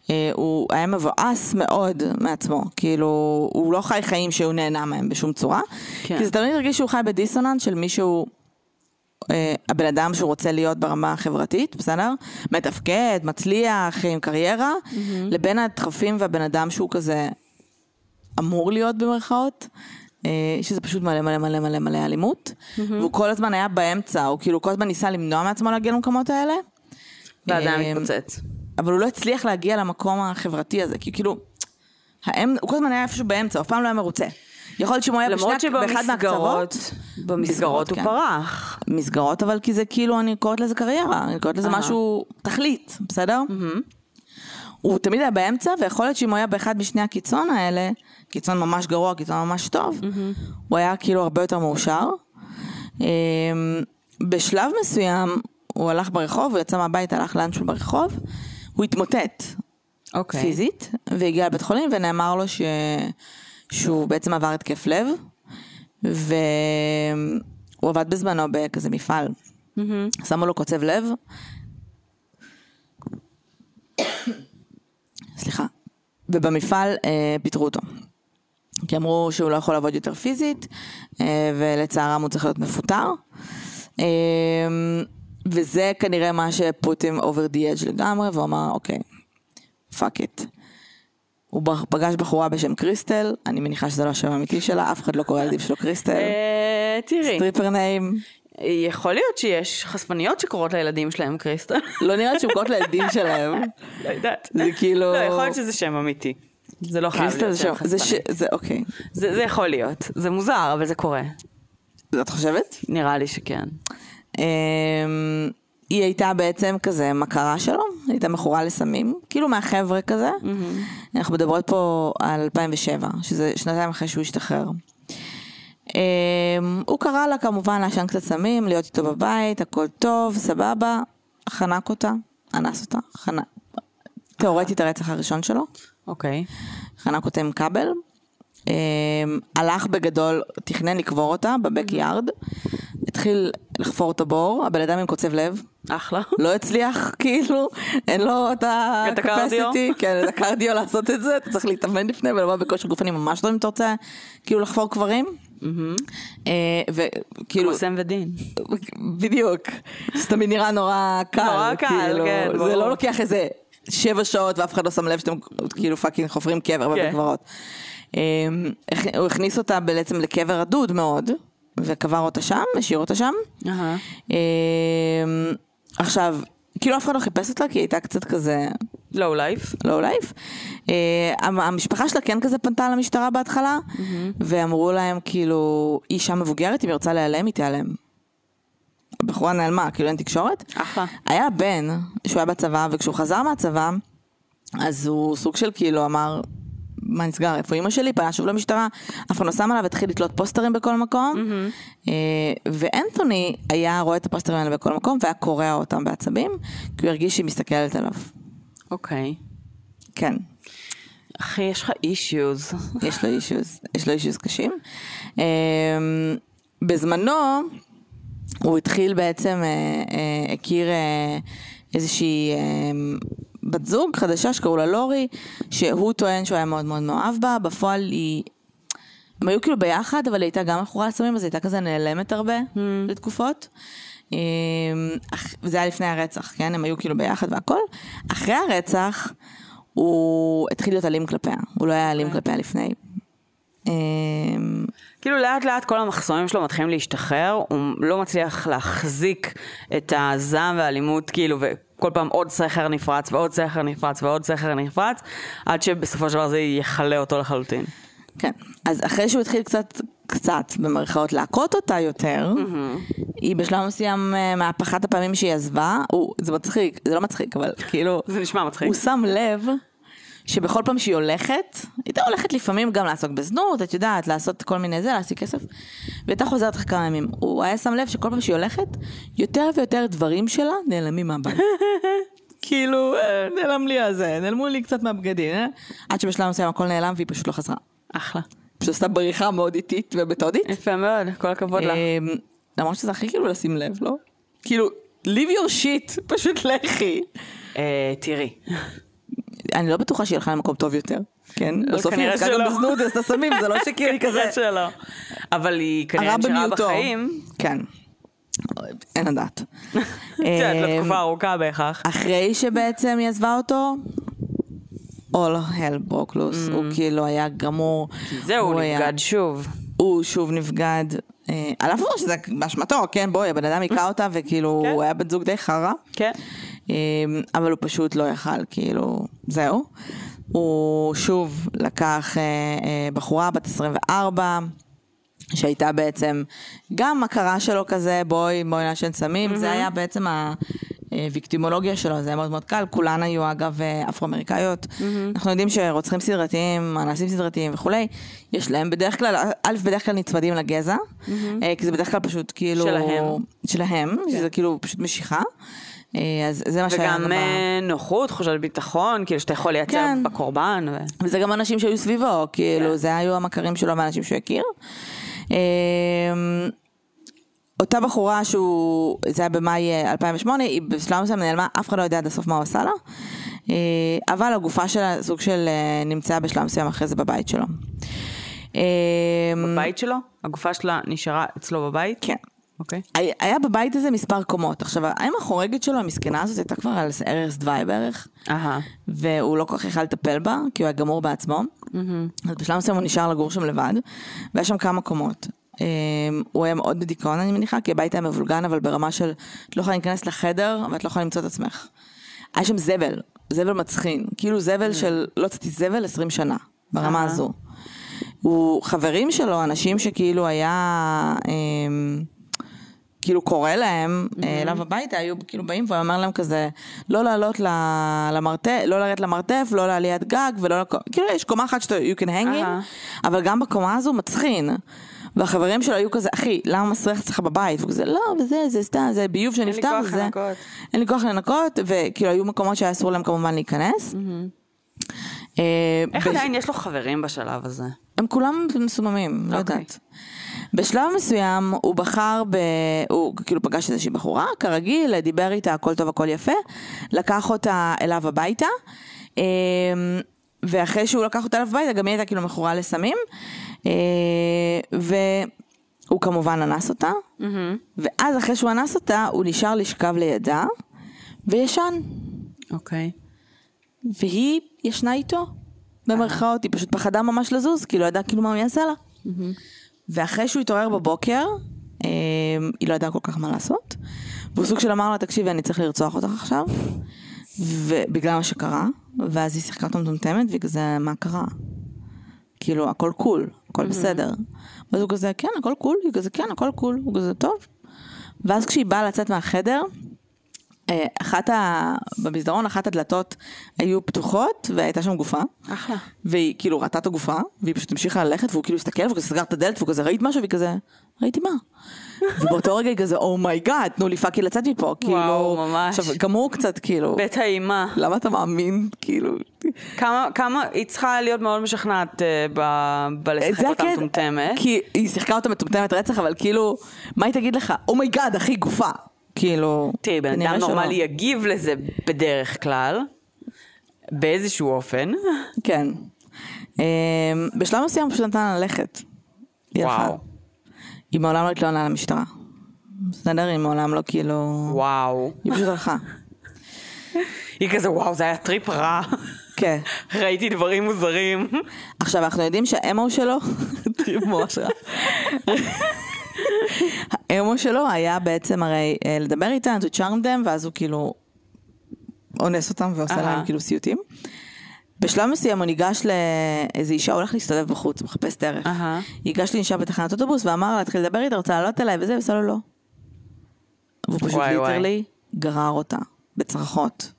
אה, הוא היה מבואס מאוד מעצמו, כאילו, הוא לא חי חיים שהוא נהנה מהם בשום צורה. כן. כי זה תמיד הרגיש שהוא חי בדיסוננס של מישהו אה, הבן אדם שהוא רוצה להיות ברמה החברתית, בסדר? מתפקד, מצליח, עם קריירה, לבין הדחפים והבן אדם שהוא כזה אמור להיות במרכאות. אה, שזה פשוט מלא מלא מלא מלא מלא אלימות, והוא כל הזמן היה באמצע, הוא כאילו כל הזמן ניסה למנוע מעצמו להגיע למקומות האלה. היה אה, מתפוצץ. אבל הוא לא הצליח להגיע למקום החברתי הזה, כי כאילו, האם, הוא כל הזמן היה איפשהו באמצע, הוא אף פעם לא היה מרוצה. יכול להיות שאם הוא היה למרות באחד מהקצוות, במסגרות הוא כן. פרח. מסגרות, אבל כי זה כאילו, אני קוראת לזה קריירה, אני קוראת לזה. משהו, תכלית, בסדר? הוא תמיד היה באמצע, ויכול להיות שאם הוא היה באחד משני הקיצון האלה, קיצון ממש גרוע, קיצון ממש טוב, הוא היה כאילו הרבה יותר מאושר. אמ, בשלב מסוים, הוא הלך ברחוב, הוא יצא מהבית, הלך לאנשהו ברחוב, הוא התמוטט אוקיי. פיזית, והגיע לבית חולים, ונאמר לו ש... שהוא בעצם עבר התקף לב, והוא עבד בזמנו בכזה מפעל. שמו לו קוצב לב. סליחה. ובמפעל אה, פיטרו אותו. כי אמרו שהוא לא יכול לעבוד יותר פיזית, אה, ולצערם הוא צריך להיות מפוטר. אה, וזה כנראה מה ש put him over the edge לגמרי, והוא אמר, אוקיי, fuck it. הוא פגש בחורה בשם קריסטל, אני מניחה שזה לא השם האמיתי שלה, אף אחד לא קורא לילדים שלו קריסטל. אה, תראי, stripper name. יכול להיות שיש חשפניות שקוראות לילדים שלהם קריסטל. לא נראה לי שהן קוראות לילדים שלהם. לא יודעת. זה כאילו... לא, יכול להיות שזה שם אמיתי. זה לא חייב להיות שם שם, זה ש... חשפנית. זה אוקיי. זה זה יכול להיות. זה מוזר, אבל זה קורה. את חושבת? נראה לי שכן. היא הייתה בעצם כזה מכרה שלו, הייתה מכורה לסמים, כאילו מהחבר'ה כזה. אנחנו מדברות פה על 2007, שזה שנתיים אחרי שהוא השתחרר. אמ, הוא קרא לה כמובן לעשן קצת סמים, להיות איתו בבית, הכל טוב, סבבה, חנק אותה, אנס אותה, חנק. תאורטית הרצח הראשון שלו, אוקיי. חנק אותה עם כבל. אמ, הלך בגדול, תכנן לקבור אותה בבק יארד, התחיל לחפור את הבור, הבן אדם עם קוצב לב, אחלה. לא הצליח, כאילו, אין לו את? ה-capacity, כן, את הקרדיו לעשות את זה, אתה צריך להתאמן לפני ולבוא בכושר גופני ממש טוב אם אתה רוצה, כאילו לחפור קברים. אה, וכאילו, כמו סם ודין. בדיוק, זה תמיד נראה נורא קל, נורא קל, כאילו, כן, זה. לא לוקח איזה שבע שעות ואף אחד לא שם לב שאתם כאילו fucking חופרים קבר כן. בבית קברות. אה, הוא הכניס אותה בעצם לקבר רדוד מאוד, וקבר אותה שם, השאיר אותה שם. אהה. עכשיו, כאילו אף אחד לא חיפש אותה, כי היא הייתה קצת כזה low life. low life. המשפחה שלה כן כזה פנתה למשטרה בהתחלה, ואמרו להם כאילו, היא אישה מבוגרת, אם היא רוצה להיעלם, היא תיעלם. הבחורה נעלמה, כאילו אין תקשורת. אחלה. היה בן שהוא היה בצבא, וכשהוא חזר מהצבא, אז הוא סוג של כאילו אמר, מה נסגר, איפה אימא שלי? פנה שוב למשטרה, אף אחד לא שם עליו, התחיל לתלות פוסטרים בכל מקום. אה, ואנתוני היה רואה את הפוסטרים האלה בכל מקום, והיה קורע אותם בעצבים, כי הוא הרגיש שהיא מסתכלת עליו. אוקיי. כן, אחי, יש לך אישיוז. יש לו אישיוז, יש לו אישיוז קשים. אה, בזמנו, הוא התחיל בעצם, אה, אה, הכיר אה, איזושהי אה, בת זוג חדשה שקראו לה לורי, שהוא טוען שהוא היה מאוד מאוד מאוהב בה, בפועל היא... הם היו כאילו ביחד, אבל היא הייתה גם מכורה לסמים, אז היא הייתה כזה נעלמת הרבה לתקופות. אה, אח- וזה היה לפני הרצח, כן? הם היו כאילו ביחד והכל. אחרי הרצח, הוא התחיל להיות אלים כלפיה, הוא לא היה אלים כלפיה לפני. אה, כאילו לאט לאט כל המחסומים שלו מתחילים להשתחרר, הוא לא מצליח להחזיק את הזעם והאלימות, כאילו, וכל פעם עוד סכר נפרץ ועוד סכר נפרץ ועוד סכר נפרץ, עד שבסופו של דבר זה יכלה אותו לחלוטין. כן, אז אחרי שהוא התחיל קצת, קצת במרכאות להכות אותה יותר, היא בשלב מסוים אה, מהפכת הפעמים שהיא עזבה, הוא, זה מצחיק, זה לא מצחיק, אבל כאילו, זה נשמע מצחיק. הוא שם לב שבכל פעם שהיא הולכת, היא הייתה הולכת לפעמים גם לעסוק בזנות, את יודעת, לעשות כל מיני זה, להשיג כסף, והייתה חוזרת אחרי כמה ימים. הוא היה שם לב שכל פעם שהיא הולכת, יותר ויותר דברים שלה נעלמים מהבית. כאילו, אה, נעלם לי הזה, נעלמו לי קצת מהבגדים, אה? עד שבשלב מסוים הכל נעלם והיא פשוט לא חזרה. אחלה. פשוט עשתה בריחה מאוד איטית ומתודית. יפה מאוד, כל הכבוד לך. אמ, למרות שזה הכי כאילו לשים לב, לא? כאילו, leave your shit, פשוט לכי. אה, תראי. אני לא בטוחה שהיא הלכה למקום טוב יותר. כן, לא, בסוף היא עסקה גם. בזנות, עשתה סמים, זה לא שכאילו היא כזה... כנראה שלא. אבל היא כנראה נשארה. בחיים. כן. אין לדעת. את אמ, לתקופה ארוכה בהכרח. אחרי שבעצם היא עזבה אותו, all hell broke loose, הוא כאילו היה גמור. זהו, הוא נבגד שוב. הוא שוב נבגד, אה, על אף שזה באשמתו, כן, בואי, הבן אדם היכה אותה, וכאילו, כן. הוא היה בן זוג די חרא. כן. אה, אבל הוא פשוט לא יכל, כאילו, זהו. הוא שוב לקח אה, אה, בחורה בת 24, שהייתה בעצם גם הכרה שלו כזה, בואי, בואי נעשן סמים, זה היה בעצם הוויקטימולוגיה שלו, זה היה מאוד מאוד קל, כולן היו אגב אה, אפרו-אמריקאיות. אנחנו יודעים שרוצחים סדרתיים, אנסים סדרתיים וכולי, יש להם בדרך כלל, א', בדרך כלל נצמדים לגזע, אה, כי זה בדרך כלל פשוט כאילו... שלהם. שלהם, שזה כאילו פשוט משיכה. אה, אז זה מה שהיה וגם אה, נוחות, תחושת ביטחון, כאילו שאתה יכול לייצר כן. בקורבן. ו- וזה גם אנשים שהיו סביבו, כאילו, כן. זה היו המכרים שלו ואנשים שהוא הכיר. אמ, אותה בחורה שהוא, זה היה במאי אה, 2008, היא בשלב מסוים נעלמה, אף אחד לא יודע עד הסוף מה הוא עשה לה. אה, אבל הגופה שלה, סוג של, אה, נמצאה בשלב מסוים אחרי זה בבית שלו. אמ, בבית שלו? הגופה שלה נשארה אצלו בבית? כן. אוקיי. היה- היה בבית הזה מספר קומות. עכשיו, האם החורגת שלו, המסכנה הזאת, הייתה כבר על ערש דווי בערך, אהה. והוא לא כל כך יכל לטפל בה, כי הוא היה גמור בעצמו. אז בשלב מסוים הוא נשאר לגור שם לבד, והיה שם כמה קומות. Um, הוא היה מאוד בדיכאון אני מניחה, כי הבית היה מבולגן, אבל ברמה של את לא יכולה להיכנס לחדר ואת לא יכולה למצוא את עצמך. היה שם זבל, זבל מצחין, כאילו זבל של לא יצאתי זבל 20 שנה, ברמה אה. הזו. הוא, חברים שלו, אנשים שכאילו היה, um, כאילו קורא להם אה, אליו הביתה, היו כאילו באים והוא אומר להם כזה, לא לעלות למרתף, לא לרדת למרתף, לא לעליית גג ולא, לק- כאילו יש קומה אחת שאתה, you can hang in, אבל גם בקומה הזו מצחין. והחברים שלו היו כזה, אחי, למה מסריח אצלך בבית? והוא כזה, לא, וזה, זה סתם, זה ביוב שנפטר, כוח וזה... לנקות." אין לי כוח לנקות, וכאילו היו מקומות שהיה אסור להם כמובן להיכנס. אה, איך עדיין יש לו חברים בשלב הזה? הם כולם מסוממים, לא אוקיי. יודעת. בשלב מסוים הוא בחר ב... הוא כאילו פגש איזושהי בחורה, כרגיל, דיבר איתה, הכל טוב, הכל יפה, לקח אותה אליו הביתה, אמ, ואחרי שהוא לקח אותה אליו הביתה, גם היא הייתה כאילו מכורה לסמים, אה, והוא כמובן אנס אותה, ואז אחרי שהוא אנס אותה, הוא נשאר לשכב לידה, וישן. אוקיי. והיא ישנה איתו, במרכאות, היא פשוט פחדה ממש לזוז, כי לא ידעה כאילו מה הוא יעשה לה. ואחרי שהוא התעורר בבוקר, אה, היא לא ידעה כל כך מה לעשות, והוא סוג של אמר לה, תקשיבי, אני צריך לרצוח אותך עכשיו, ובגלל מה שקרה, ואז היא שיחקה אותה מטומטמת, והיא כזה, מה קרה? כאילו, הכל cool, הכל בסדר. ואז הוא כזה, כן, הכל cool, היא כזה, כן, הכל cool, הוא כזה, טוב. ואז כשהיא באה לצאת מהחדר, אחת ה... במסדרון אחת הדלתות היו פתוחות והייתה שם גופה. אחלה. והיא כאילו ראתה את הגופה, והיא פשוט המשיכה ללכת, והוא כאילו הסתכל, והוא סגר את הדלת, והוא כזה, ראית משהו? והיא כזה, ראיתי מה? ובאותו רגע היא כזה, oh my god, תנו לי fucking לצאת מפה, כאילו... ממש. עכשיו, גם הוא קצת כאילו, בית האימה. למה אתה מאמין? כאילו... כמה, כמה, היא צריכה להיות מאוד משכנעת אה, ב- בלשחק אותה מטומטמת. כי היא שיחקה אותה מטומטמת רצח, אבל כאילו, מה היא תגיד לך? oh my god, אחי, גופה. כאילו... תראי, בן אדם שלא. נורמלי יגיב לזה בדרך כלל, באיזשהו אופן. כן. אמ, בשלב מסוים פשוט נתן לה ללכת. וואו. היא מעולם לא התלוננה למשטרה. בסדר? היא מעולם לא כאילו... וואו. היא פשוט הלכה. היא כזה, וואו, זה היה טריפ רע. כן. ראיתי דברים מוזרים. עכשיו, אנחנו יודעים שה MO שלו, טריפ ממש רע. ה MO שלו היה בעצם הרי אה, לדבר איתם, to charm them, ואז הוא כאילו אונס אותם ועושה. להם כאילו סיוטים. בשלב מסוים הוא ניגש לאיזה אישה, הולך להסתובב בחוץ, מחפש דרך. ניגש לאישה בתחנת אוטובוס ואמר לה, להתחיל לדבר איתה, רוצה לעלות אליי וזה, ועשה לו לא. והוא פשוט. ליטרלי גרר אותה בצרחות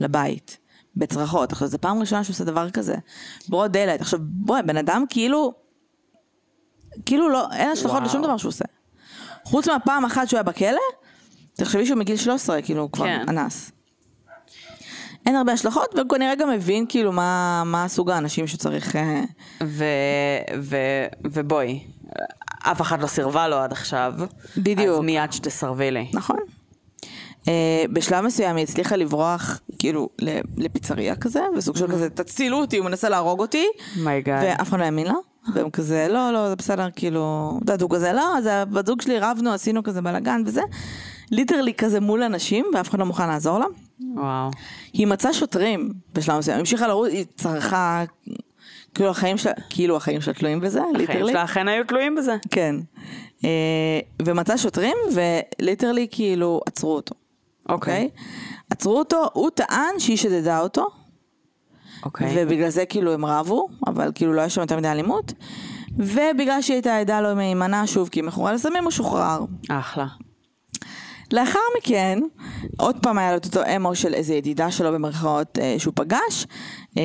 לבית. בצרחות. עכשיו, זו פעם ראשונה שהוא עושה דבר כזה. ברוד דלת. עכשיו, בואי, בן אדם כאילו, כאילו לא, אין השלכות. לשום דבר שהוא עושה. חוץ מהפעם אחת שהוא היה בכלא, תחשבי שהוא מגיל 13, כאילו, הוא כבר כן. אנס. אין הרבה השלכות, והוא כנראה גם מבין כאילו מה, מה סוג האנשים שצריך... אה, ו, ו, ובואי, אף אחד לא סירבה לו עד עכשיו. בדיוק. אז מיד שתסרבי לי. נכון. Uh, בשלב מסוים היא הצליחה לברוח כאילו לפיצריה כזה, וסוג של כזה, תצילו אותי, הוא מנסה להרוג אותי, my god. ואף אחד לא האמין לה. והם כזה, לא, לא, זה בסדר, כאילו, את יודעת, הוא כזה, לא, זה הבת זוג שלי, רבנו, עשינו כזה בלאגן וזה. literally כזה מול אנשים, ואף אחד לא מוכן לעזור לה. וואו. היא מצאה שוטרים בשלב מסוים, המשיכה לרוץ, היא צרחה, כאילו החיים שלה, כאילו החיים שלה תלויים בזה, החיים literally. שלה אכן היו תלויים בזה. כן. אה, ומצא שוטרים, ו literally כאילו עצרו אותו. אוקיי. אוקיי? עצרו אותו, הוא טען שהיא שדדה אותו, אוקיי. ובגלל זה כאילו הם רבו, אבל כאילו לא היה שם יותר מדי אלימות. ובגלל שהיא הייתה עדה לא מהימנה, שוב, כי היא מכורה לסמים, הוא שוחרר. אחלה. לאחר מכן, עוד פעם היה לו את אותו אמו של איזה ידידה שלו במרכאות אה, שהוא פגש, אה,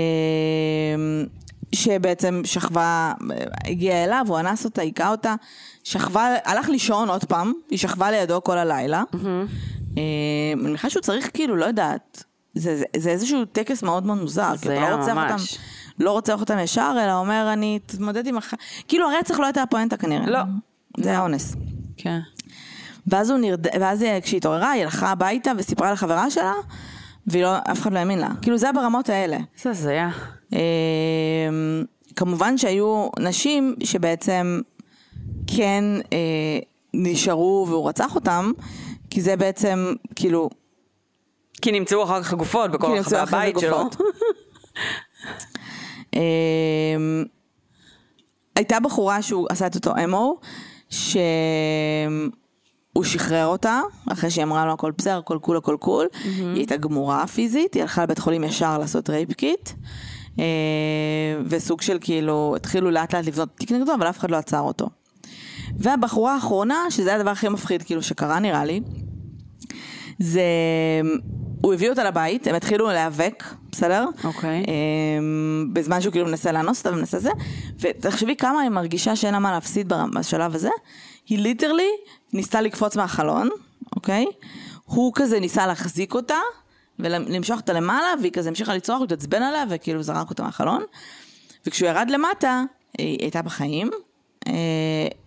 שבעצם שכבה, אה, הגיעה אליו, הוא אנס אותה, היכה אותה, שכבה, הלך לישון עוד פעם, היא שכבה לידו כל הלילה. אה, אני מניחה שהוא צריך כאילו, לא יודעת, זה, זה, זה איזשהו טקס מאוד מאוד מוזר, זה כי אתה היה לא רוצח ממש. אותם, לא רוצח אותם ישר, אלא אומר אני אתמודד עם הח... כאילו הרצח לא הייתה הפואנטה כנראה. לא. זה היה אונס. כן. ואז נרד... ואז אה, כשהיא התעוררה, היא הלכה הביתה וסיפרה לחברה שלה, ואף לא... אחד לא האמין לה. כאילו זה היה ברמות האלה. איזה הזיה. אה, כמובן שהיו נשים שבעצם כן אה, נשארו והוא רצח אותם, כי זה בעצם, כאילו, כי נמצאו אחר כך גופות בכל רחבי הבית שלו. הייתה בחורה שהוא עשה את אותו MO, שהוא שחרר אותה, אחרי שהיא אמרה לו הכל בסדר, הכל cool, הכל cool. היא הייתה גמורה פיזית, היא הלכה לבית חולים ישר לעשות rape kit. אה, וסוג של כאילו, התחילו לאט לאט לבנות תיק נגדו, אבל אף אחד לא עצר אותו. והבחורה האחרונה, שזה הדבר הכי מפחיד כאילו שקרה נראה לי, זה, הוא הביא אותה לבית, הם התחילו להיאבק, בסדר? אוקיי. אמ, בזמן שהוא כאילו מנסה לאנוס אותה ומנסה זה, ותחשבי כמה היא מרגישה שאין לה מה להפסיד בשלב הזה, היא ליטרלי ניסתה לקפוץ מהחלון, אוקיי? הוא כזה ניסה להחזיק אותה, ולמשוך אותה למעלה, והיא כזה המשיכה לצרוח, הוא התעצבן עליה, וכאילו זרק אותה מהחלון. וכשהוא ירד למטה, היא הייתה בחיים, אה,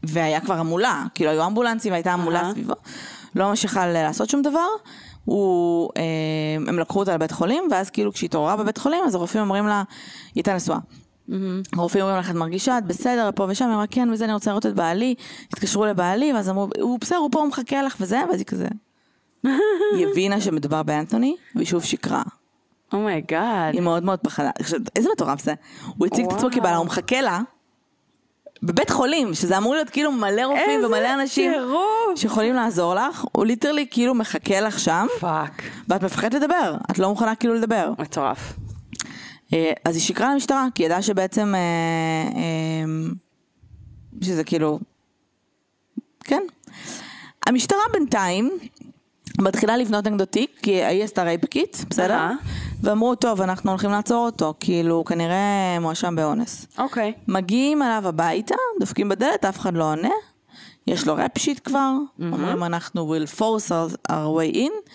והיה כבר המולה, כאילו היו אמבולנסים והייתה המולה אהה. סביבו, לא ממש יכל לעשות שום דבר. הוא, אה, הם לקחו אותה לבית חולים, ואז כאילו כשהיא התעוררה בבית חולים, אז הרופאים אומרים לה, היא הייתה נשואה. הרופאים אומרים לך, את מרגישה, את בסדר, פה ושם, היא אמרה, כן, וזה, אני רוצה לראות את בעלי, התקשרו לבעלי, ואז אמרו, הוא בסדר, הוא פה, הוא מחכה לך וזה, ואז היא כזה. היא הבינה שמדובר באנתוני, והיא שוב שיקרה. oh my god. היא מאוד מאוד פחדה. איזה מטורף זה. הוא הציג את עצמו. כבעלה, הוא מחכה לה, בבית חולים, שזה אמור להיות כאילו מלא רופאים ומלא אנשים טירוף. שיכולים לעזור לך, הוא literally כאילו מחכה לך שם, fuck. ואת מפחדת לדבר, את לא מוכנה כאילו לדבר. מטורף. אה, אז היא שיקרה למשטרה, כי היא ידעה שבעצם, אה, אה, שזה כאילו, כן. המשטרה בינתיים מתחילה לבנות נגדו תיק, כי היא עשתה rape kit, בסדר? ואמרו, טוב, אנחנו הולכים לעצור אותו, כאילו, הוא כנראה מואשם באונס. אוקיי. מגיעים אליו הביתה, דופקים בדלת, אף אחד לא עונה. יש לו rap sheet כבר, אומרים אנחנו will force our, our way in.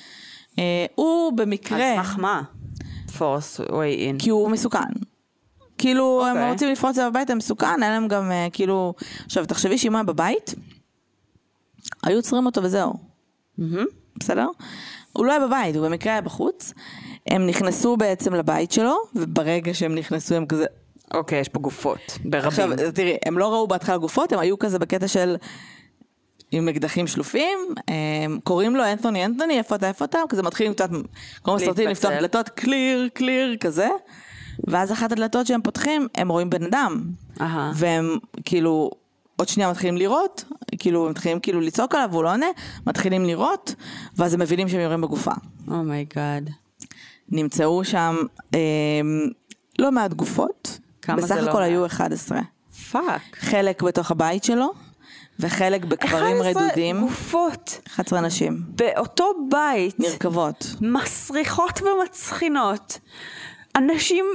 אה, הוא במקרה, על סמך מה? force way in. כי הוא מסוכן. כאילו, הם אוקיי. רוצים לפרוץ אליו הביתה, מסוכן, אין להם גם, אה, כאילו... עכשיו, תחשבי שאם הוא היה בבית, היו עוצרים אותו וזהו. מהמם. בסדר? הוא לא היה בבית, הוא במקרה היה בחוץ. הם נכנסו בעצם לבית שלו, וברגע שהם נכנסו הם כזה... אוקיי, יש פה גופות. ברבים. עכשיו, תראי, הם לא ראו בהתחלה גופות, הם היו כזה בקטע של... עם אקדחים שלופים, הם קוראים לו אנתוני אנתוני, איפה אתה, איפה אתה, כזה מתחילים לפתוח, כמו בסרטים, לפתוח. דלתות, clear, clear, כזה. ואז אחת הדלתות שהם פותחים, הם רואים בן אדם. אהה. והם כאילו, עוד שנייה מתחילים לירות, כאילו, הם מתחילים כאילו לצעוק עליו, והוא לא עונה, מתחילים לירות, ואז הם מבינים שהם יורים בגופה. oh my god. נמצאו שם אה, לא מעט גופות. כמה בסך זה לא הכל? היו 11. fuck. חלק בתוך הבית שלו, וחלק בקברים 11 רדודים. גופות 11 נשים. באותו בית. נרקבות. מסריחות ומצחינות. אנשים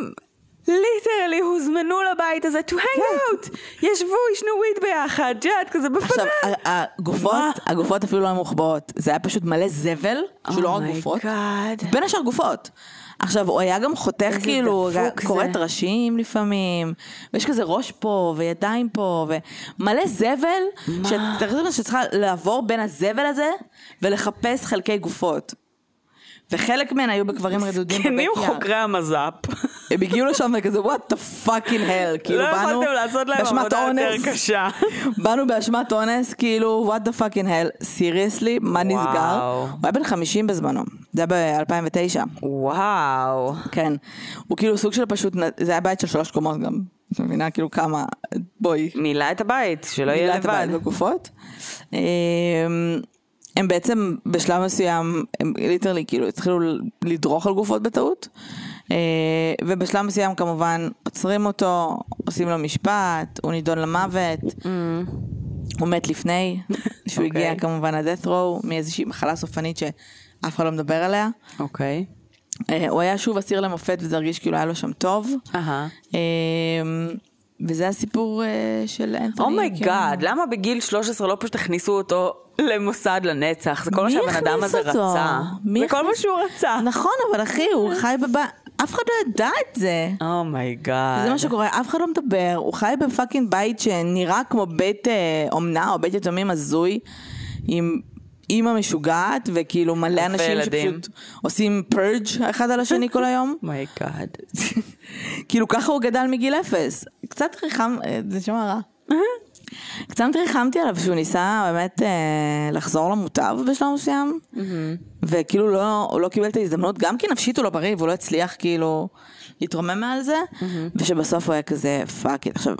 literally הוזמנו לבית הזה to hang out. ישבו, עישנו weed ביחד, just כזה כן. עכשיו, הגופות, הגופות אפילו לא היו מוחבאות. זה היה פשוט מלא זבל, שהוא לא רק גופות. oh my god. בין השאר גופות. עכשיו, הוא היה גם חותך כאילו. כורת ראשים לפעמים, ויש כזה ראש פה, וידיים פה, ומלא זבל, שצריכה לעבור בין הזבל הזה, ולחפש חלקי גופות. וחלק מהן היו בקברים רדודים בבית יער. חוקרי המז"פ. הם הגיעו לשם וכזה, what the fucking hell, כאילו לא באנו יכולתם לעשות להם עבודה יותר אונס. קשה. באנו באשמת אונס, כאילו, what the fucking hell, סיריוסלי, מה וואו. נסגר? הוא היה בן 50 בזמנו, זה היה ב-2009, וואו. כן. הוא כאילו סוג של פשוט, זה היה בית של שלוש קומות גם, את מבינה? כאילו כמה, בואי. מילא את הבית, שלא יהיה מילא את לבד. הבית בגופות. אמ, הם בעצם בשלב מסוים, הם ליטרלי כאילו התחילו לדרוך על גופות בטעות. אה, ובשלב מסוים כמובן עוצרים אותו, עושים לו משפט, הוא נידון למוות. הוא מת לפני, שהוא הגיע אוקיי. כמובן ל-death row מאיזושהי מחלה סופנית שאף אחד לא מדבר עליה. אוקיי. אה, הוא היה שוב אסיר למופת וזה הרגיש כאילו היה לו שם טוב. אמ, וזה הסיפור אה, של אנתוני. oh my god, כאילו. למה בגיל 13 לא פשוט הכניסו אותו למוסד לנצח? זה כל מה שהבן אדם הכניס הזה אותו? רצה. מי זה כל מה הכניס- שהוא רצה. נכון, אבל אחי, הוא חי בבית, אף אחד לא ידע את זה. oh my god. זה מה שקורה, אף אחד לא מדבר, הוא חי ב fucking בית שנראה כמו בית אה, אומנה או בית יתומים הזוי, עם אימא משוגעת, וכאילו מלא אנשים ילדים. שפשוט עושים purge אחד על השני כל היום. oh my god. כאילו ככה הוא גדל מגיל אפס. קצת ריחם, אה, זה נשמע רע. קצת ריחמתי עליו שהוא ניסה באמת אה, לחזור למוטב בשלב מסוים, וכאילו לא, הוא לא קיבל את ההזדמנות, גם כי נפשית הוא לא בריא והוא לא הצליח כאילו להתרומם מעל זה, ושבסוף הוא היה כזה fuck. עכשיו,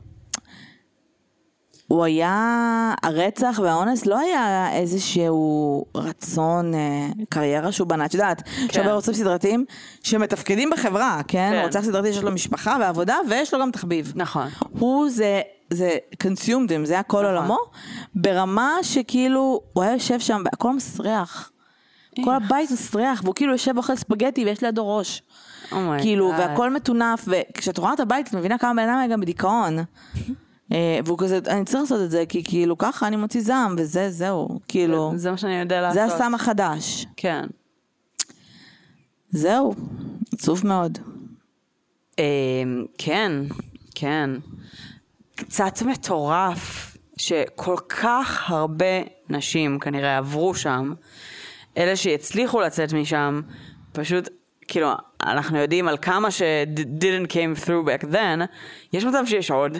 הוא היה, הרצח והאונס לא היה איזשהו רצון, אה, קריירה שהוא בנה, את יודעת, יש הרבה רוצחים סדרתיים שמתפקדים בחברה, כן? כן. רוצח סדרתי שיש לו משפחה ועבודה ויש לו גם תחביב. נכון. הוא זה, זה him, זה היה כל נכון. עולמו, ברמה שכאילו, הוא היה יושב שם, הכל מסריח. כל הבית מסריח, והוא כאילו יושב ואוכל ספגטי ויש לידו ראש. oh my god. כאילו, והכל מטונף, וכשאת רואה את הבית, את מבינה כמה בן אדם היה גם בדיכאון. אה, והוא כזה, אני צריך לעשות את זה, כי כאילו ככה אני מוציא זעם, וזה, זהו, כאילו, זה מה שאני יודע לעשות. זה הסם החדש. כן. זהו, עצוב מאוד. אמ, כן, כן. קצת מטורף שכל כך הרבה נשים כנראה עברו שם, אלה שהצליחו לצאת משם, פשוט, כאילו, אנחנו יודעים על כמה ש- didn't came through back then, יש מצב שיש עוד.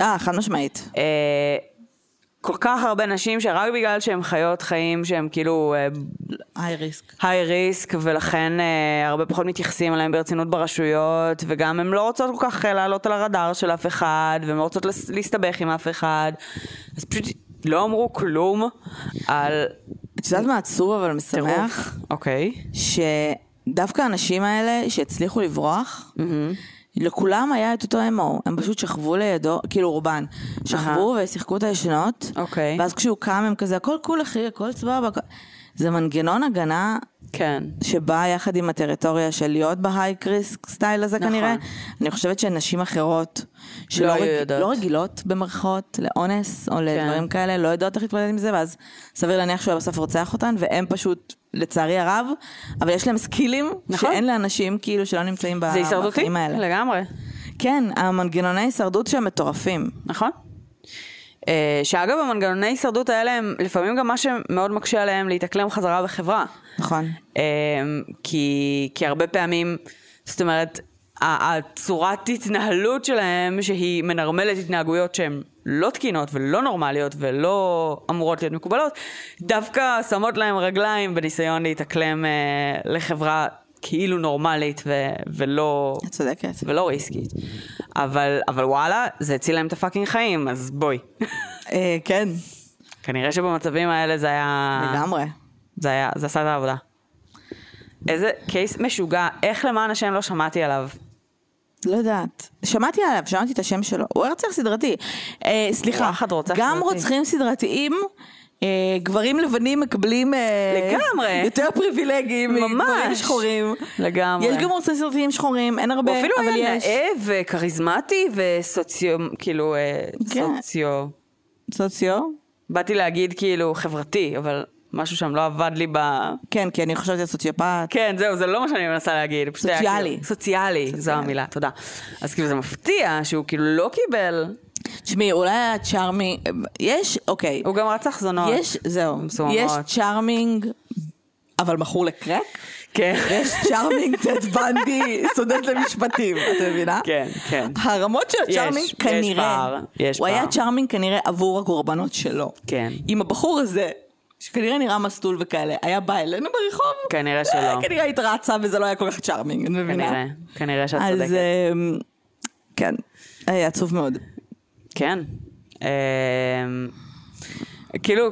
אה, חד משמעית. אה, כל כך הרבה נשים שרק בגלל שהן חיות חיים שהן כאילו היי ריסק. היי ריסק ולכן אה, הרבה פחות מתייחסים אליהם ברצינות ברשויות וגם הן לא רוצות כל כך אה, לעלות על הרדאר של אף אחד והן לא רוצות להסתבך עם אף אחד אז פשוט לא אמרו כלום על את יודעת מה עצוב אבל משמח? אוקיי. שדווקא האנשים האלה שהצליחו לברוח, לכולם היה את אותו MO, הם פשוט שכבו לידו, כאילו רובן, שכבו ושיחקו את הישנות, אוקיי. ואז כשהוא קם הם כזה, הכל cool אחי, הכל סבבה, הכל-" זה מנגנון הגנה כן. שבא יחד עם הטריטוריה של להיות ב high risk style הזה נכון. כנראה. אני חושבת שנשים אחרות, שלא לא רג... לא רגילות במרכאות לאונס או לדברים כאלה, לא יודעות איך להתמודד עם זה, ואז סביר להניח שהוא היה בסוף רוצח אותן, והם פשוט, לצערי הרב, אבל יש להם סקילים נכון. שאין לאנשים כאילו שלא נמצאים ב- זה הישרדותי בחיים האלה. לגמרי. כן, המנגנוני הישרדות שהם מטורפים. נכון. אה, שאגב המנגנוני הישרדות האלה הם לפעמים גם מה שמאוד מקשה עליהם להתאקלם חזרה בחברה. נכון. אמ, כי, כי הרבה פעמים, זאת אומרת, הצורת התנהלות שלהם, שהיא מנרמלת התנהגויות שהן לא תקינות ולא נורמליות ולא אמורות להיות מקובלות, דווקא שמות להם רגליים בניסיון להתאקלם אה, לחברה כאילו נורמלית ו- ולא, את צודקת. ולא ריסקית. אבל, אבל וואלה, זה הציל להם את הפאקינג חיים, אז בואי. אה, כן, כנראה שבמצבים האלה זה היה... לגמרי. זה היה, זה עשה את העבודה. איזה קייס משוגע, איך למען השם לא שמעתי עליו? לא יודעת. שמעתי עליו, שמעתי את השם שלו. הוא רצח סדרתי. אה, סליחה, גם סדרתי. רוצחים סדרתיים, גברים לבנים מקבלים... אה, לגמרי. יותר פריבילגיים ממש. מגברים שחורים. לגמרי. יש גם רוצחים סדרתיים שחורים, אין הרבה, הוא אפילו אבל היה. נאה וכריזמטי וסוציו, כאילו, אה, כן. סוציו. סוציו? באתי להגיד כאילו חברתי, אבל משהו שם לא עבד לי ב... כן, כי אני חושבת על סוציופט. כן, זהו, זה לא מה שאני מנסה להגיד. סוציאלי. כאילו- סוציאלי, זו המילה, תודה. אז כאילו זה מפתיע שהוא כאילו לא קיבל, תשמעי, אולי היה charming, יש, אוקיי. הוא גם רצח זונות. יש, זהו, מסוממות. יש charming, אבל מכור לקרק? כן. ויש charming טד בנדי, סטודנט למשפטים, את מבינה? כן, כן. הרמות של יש, ה charming יש כנראה, פער, יש הוא היה פער. charming כנראה עבור הקורבנות שלו. כן. אם הבחור הזה, שכנראה נראה מסטול וכאלה, היה בא אלינו ברחוב, כנראה שלא. כנראה התרצה וזה לא היה כל כך charming, את מבינה? כנראה, כנראה שאת אז צודקת. אמ, כן, היה עצוב מאוד. כן. אמ, כאילו,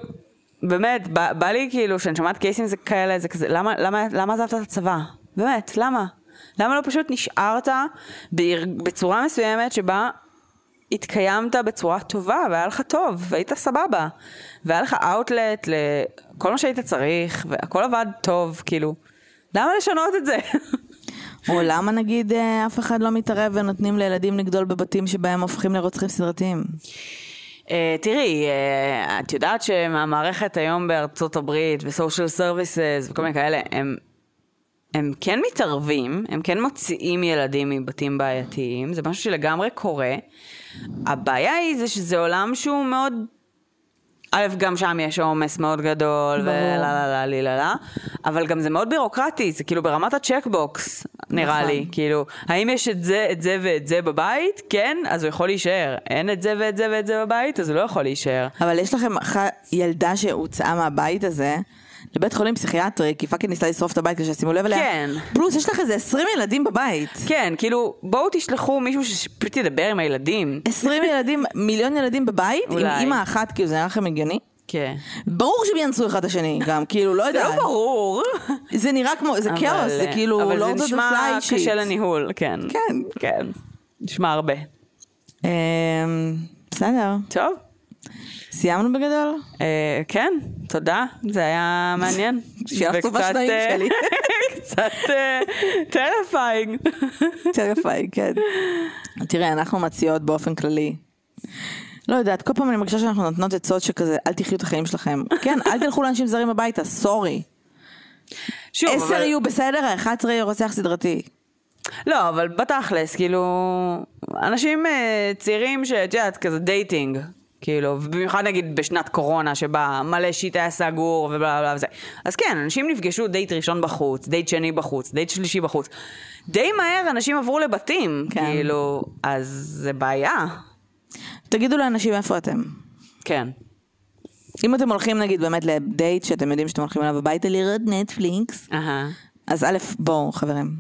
באמת, בא, לי כאילו, כשאני שומעת קייסים זה כאלה, זה כזה, למה, למה, למה עזבת את הצבא? באמת, למה? למה לא פשוט נשארת בצורה מסוימת שבה התקיימת בצורה טובה, והיה לך טוב, והיית סבבה, והיה לך אאוטלט לכל מה שהיית צריך, והכל עבד טוב, כאילו, למה לשנות את זה? או למה נגיד אה, אף אחד לא מתערב ונותנים לילדים לגדול בבתים שבהם הופכים לרוצחים סדרתיים? Uh, תראי, uh, את יודעת שהמערכת היום בארצות הברית ו-social services וכל מיני כאלה, הם, הם כן מתערבים, הם כן מוציאים ילדים מבתים בעייתיים, זה משהו שלגמרי קורה. הבעיה היא זה שזה עולם שהוא מאוד... א', גם שם יש עומס מאוד גדול. ולה לה לה לי לה לה, אבל גם זה מאוד בירוקרטי, זה כאילו ברמת ה checkbox, נראה נכון. לי, כאילו, האם יש את זה, את זה ואת זה בבית? כן, אז הוא יכול להישאר. אין את זה ואת זה ואת זה בבית, אז הוא לא יכול להישאר. אבל יש לכם ילדה שהוצאה מהבית הזה לבית חולים פסיכיאטרי, כי fucking ניסתה לשרוף את הבית כדי שישימו לב אליה. כן. פלוס, יש לך איזה 20 ילדים בבית. כן, כאילו, בואו תשלחו מישהו שפשוט ידבר עם הילדים. 20 ילדים, מיליון ילדים בבית, עם אולי. אימא אחת, כאילו זה נראה לכם הגיוני? כן. ברור שהם יאנסו אחד את השני, גם, כאילו, לא זה יודעת. לא ברור. זה נראה כמו, זה כאוס, זה כאילו, אבל לא זה נשמע. קשה לניהול, כן. כן. כן. נשמע הרבה. אמ, בסדר, טוב. סיימנו בגדול? אה, כן, תודה, זה היה מעניין. שיהיה לך טובה וקצת, שניים אה, שלי. קצת טרפיינג. טרפיי, כן. תראה, אנחנו מציעות באופן כללי. לא יודעת, כל פעם אני מרגישה שאנחנו נותנות עצות שכזה, אל תחיו את החיים שלכם. כן, אל תלכו לאנשים זרים הביתה, sorry. שוב, עשר אבל... יהיו בסדר, האחד עשרה יהיה רוצח סדרתי. לא, אבל בתכלס, כאילו, אנשים אה, צעירים שאת יודעת, כזה dating, כאילו, ובמיוחד נגיד בשנת קורונה, שבה מלא shit היה סגור ובלה בלה וזה. אז כן, אנשים נפגשו דייט ראשון בחוץ, דייט שני בחוץ, דייט שלישי בחוץ. די מהר אנשים עברו לבתים, כן. כאילו, אז זה בעיה. תגידו לאנשים איפה אתם. כן. אם אתם הולכים נגיד באמת לדייט שאתם יודעים שאתם הולכים אליו הביתה לראות נטפליקס, אהה. אז א', בואו חברים,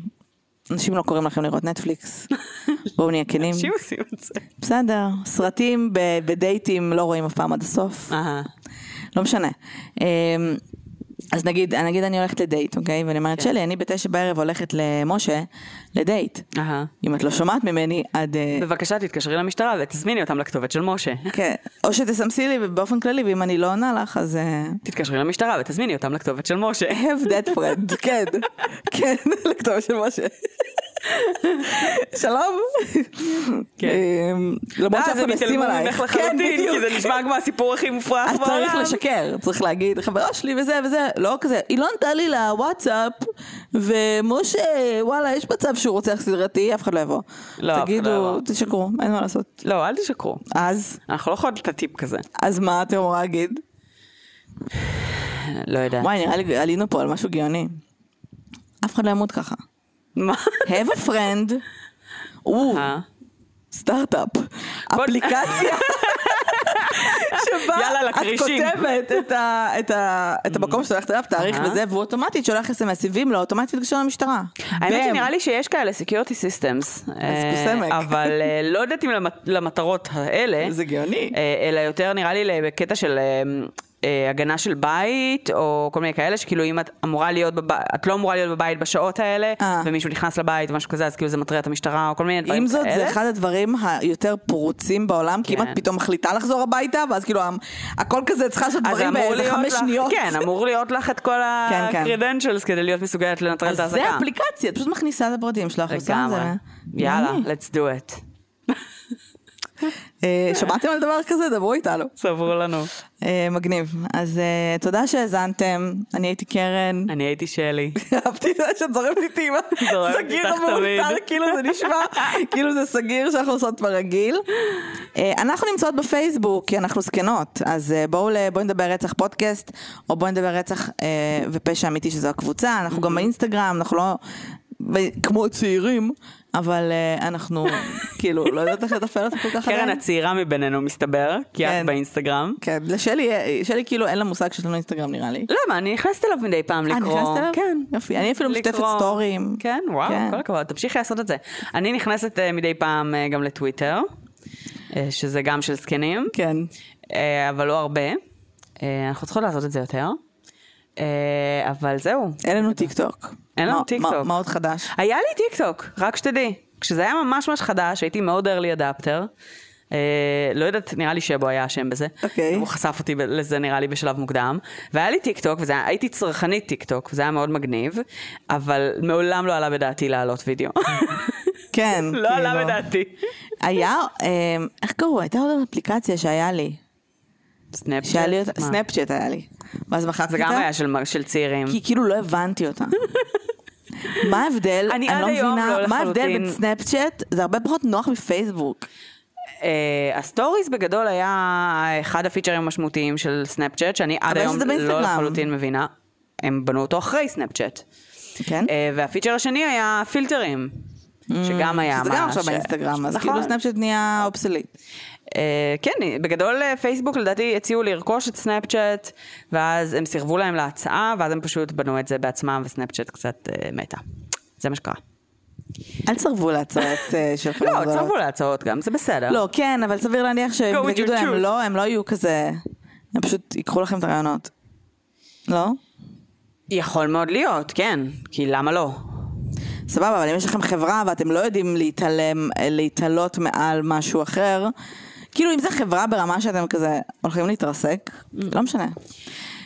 אנשים לא קוראים לכם לראות נטפליקס, בואו נהיה כנים. אנשים עושים את זה. בסדר, סרטים בדייטים לא רואים אף פעם עד הסוף. לא משנה. אז נגיד, נגיד אני הולכת לדייט, אוקיי? ואני אומרת, כן. שלי, אני בתשע בערב הולכת למשה לדייט. אהה. אם את לא שומעת ממני, עד... אה, בבקשה תתקשרי למשטרה ותזמיני אותם לכתובת של משה. כן. או שתסמסי לי באופן כללי, ואם אני לא עונה לך, אז... אה, תתקשרי למשטרה ותזמיני אותם לכתובת של משה. have that friend, כן, כן, לכתובת של משה. שלום. כן. אמ, למרות שאף אחד ישים עלייך. ממך כן, בדיוק. כי זה נשמע כמו הסיפור הכי מופרך אז בעולם. צריך לשקר, צריך להגיד, חברה שלי וזה וזה, לא כזה, היא לא ענתה לי לוואטסאפ, ומשה, וואלה, יש מצב שהוא רוצח סדרתי, אף אחד לא יבוא. לא, לא תגידו. תשקרו, אין מה לעשות. לא, אל תשקרו. אז, אנחנו לא יכולות הטיפ כזה. אז מה אתם אמורה להגיד? לא יודעת. וואי, נראה לי עלינו פה על משהו גאוני. אף אחד לא ימות ככה. מה? have a friend, או? סטארט-אפ, אפליקציה. שבה יאללה, את. כותבת את, ה, את, ה, את המקום שאת הולכת אליו, תאריך אהה. וזה, והוא אוטומטית שולח אסמסים לו, אוטומטית להתקשר למשטרה. האמת. שנראה לי שיש כאלה security systems. אה. אבל אה, לא יודעת אם למט- למטרות האלה. זה גאוני. אה, אלא יותר נראה לי בקטע של אה, הגנה של בית, או כל מיני כאלה, שכאילו אם את אמורה להיות בבית, את לא אמורה להיות בבית בשעות האלה, אה. ומישהו נכנס לבית או משהו כזה, אז כאילו זה מטריע את המשטרה, או כל מיני דברים עם כאלה. זאת, זה אחד הדברים היותר פרוצים בעולם, כי אם כן. את פתאום מחליטה לחזור הביתה, ואז כאילו הכל כזה צריכה לעשות אז דברים באיזה חמש לך- שניות. כן, אמור להיות לך את כל כן, כן. ה-credentials כדי להיות מסוגלת לנטרל את אז ההחזקה. זה אפליקציה, את פשוט מכניסה את הפרטים שלך, לגמרי. יאללה, let's do it. אה, שמעתם על דבר כזה? דברו איתנו. ספרו לנו. אה, מגניב. אז אה, תודה שהאזנתם, אני הייתי קרן. אני הייתי שלי. אהבתי את זה שאת זורמת איתי עם הסגיר המאולתר. כאילו זה נשמע, כאילו זה סגיר שאנחנו עושות ברגיל. אנחנו נמצאות בפייסבוק, כי אנחנו זקנות, אז בואו נדבר רצח פודקאסט, או בואי נדבר רצח ופשע אמיתי שזו הקבוצה, אנחנו גם באינסטגרם, אנחנו לא כמו צעירים, אבל אה, אנחנו כאילו לא יודעת איך לתפעל אותה כל כך קרן עדיין. הצעירה מבינינו מסתבר, כי כן. את באינסטגרם. כן, לשלי, אה, שלי כאילו אין לה מושג שיש לנו אינסטגרם נראה לי. למה? אני נכנסת אליו מדי פעם אה, לקרוא. נכנסת אליו? כן. יופי, אני אפילו משתפת. סטורים. כן, וואו, כן. כל הכבוד, תמשיכי לעשות את זה. אני נכנסת אה, מדי פעם אה, גם לטוויטר, אה, שזה גם של זקנים, כן. אה, אבל לא הרבה. אה, אנחנו צריכות לעשות את זה יותר. אה, אבל זהו. אין לנו טיק טוק. אין לנו טיק טוק. מה עוד חדש? היה לי טיק טוק, רק שתדעי. כשזה היה ממש ממש חדש, הייתי מאוד early adopter. אה, לא יודעת, נראה לי שבו היה אשם בזה. אוקיי. הוא חשף אותי לזה נראה לי בשלב מוקדם. והיה לי טיק טוק, והייתי צרכנית טיק טוק, וזה היה מאוד מגניב, אבל מעולם לא עלה בדעתי להעלות וידאו. כן. לא עלה כאילו. בדעתי. היה, אה, איך קראו? הייתה עוד אפליקציה שהיה לי. סנאפצ'אט? מה? סנאפצ'אט היה לי. ואז מחקתי זה אותה. גם היה של, של צעירים. כי כאילו לא הבנתי אותה. מה ההבדל? אני אני לא מבינה, לא מה ההבדל בין סנאפצ'אט? זה הרבה פחות נוח מפייסבוק. אה, ה stories בגדול היה אחד הפיצ'רים המשמעותיים של סנאפצ'אט, שאני עד היום זה לא. לחלוטין מבינה. הם בנו אותו אחרי סנאפצ'אט. כן? אה, והפיצ'ר השני היה פילטרים, שגם היה שזה גם ממש- עכשיו באינסטגרם, אז נכון. כאילו סנאפצ'אט נהיה obsolete. אה, כן, בגדול אה, פייסבוק לדעתי הציעו לרכוש את סנאפצ'אט, ואז הם סירבו להם להצעה, ואז הם פשוט בנו את זה בעצמם, וסנאפצ'אט קצת אה, מתה. זה מה שקרה. אל תסרבו להצעות של לא, חברות. סרבו להצעות גם, זה בסדר. לא, כן, אבל סביר להניח תגידו your להם. לא, הם לא יהיו כזה, הם פשוט ייקחו לכם את הרעיונות. לא? יכול מאוד להיות, כן, כי למה לא? סבבה, אבל אם יש לכם חברה ואתם לא יודעים להתעלם, להתעלות מעל משהו אחר, כאילו אם זו חברה ברמה שאתם כזה הולכים להתרסק, לא משנה.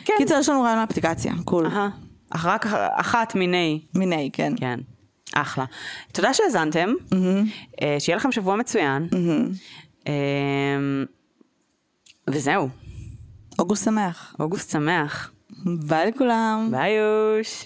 כן. קיצר, יש לנו רעיון לאפליקציה, קול. אך רק אחת מיני, מיני, כן. כן. אחלה. תודה שהאזנתם, אה, שיהיה לכם שבוע מצוין. אה, וזהו, אוגוסט שמח. אוגוסט שמח. ביי לכולם. ביי יוש.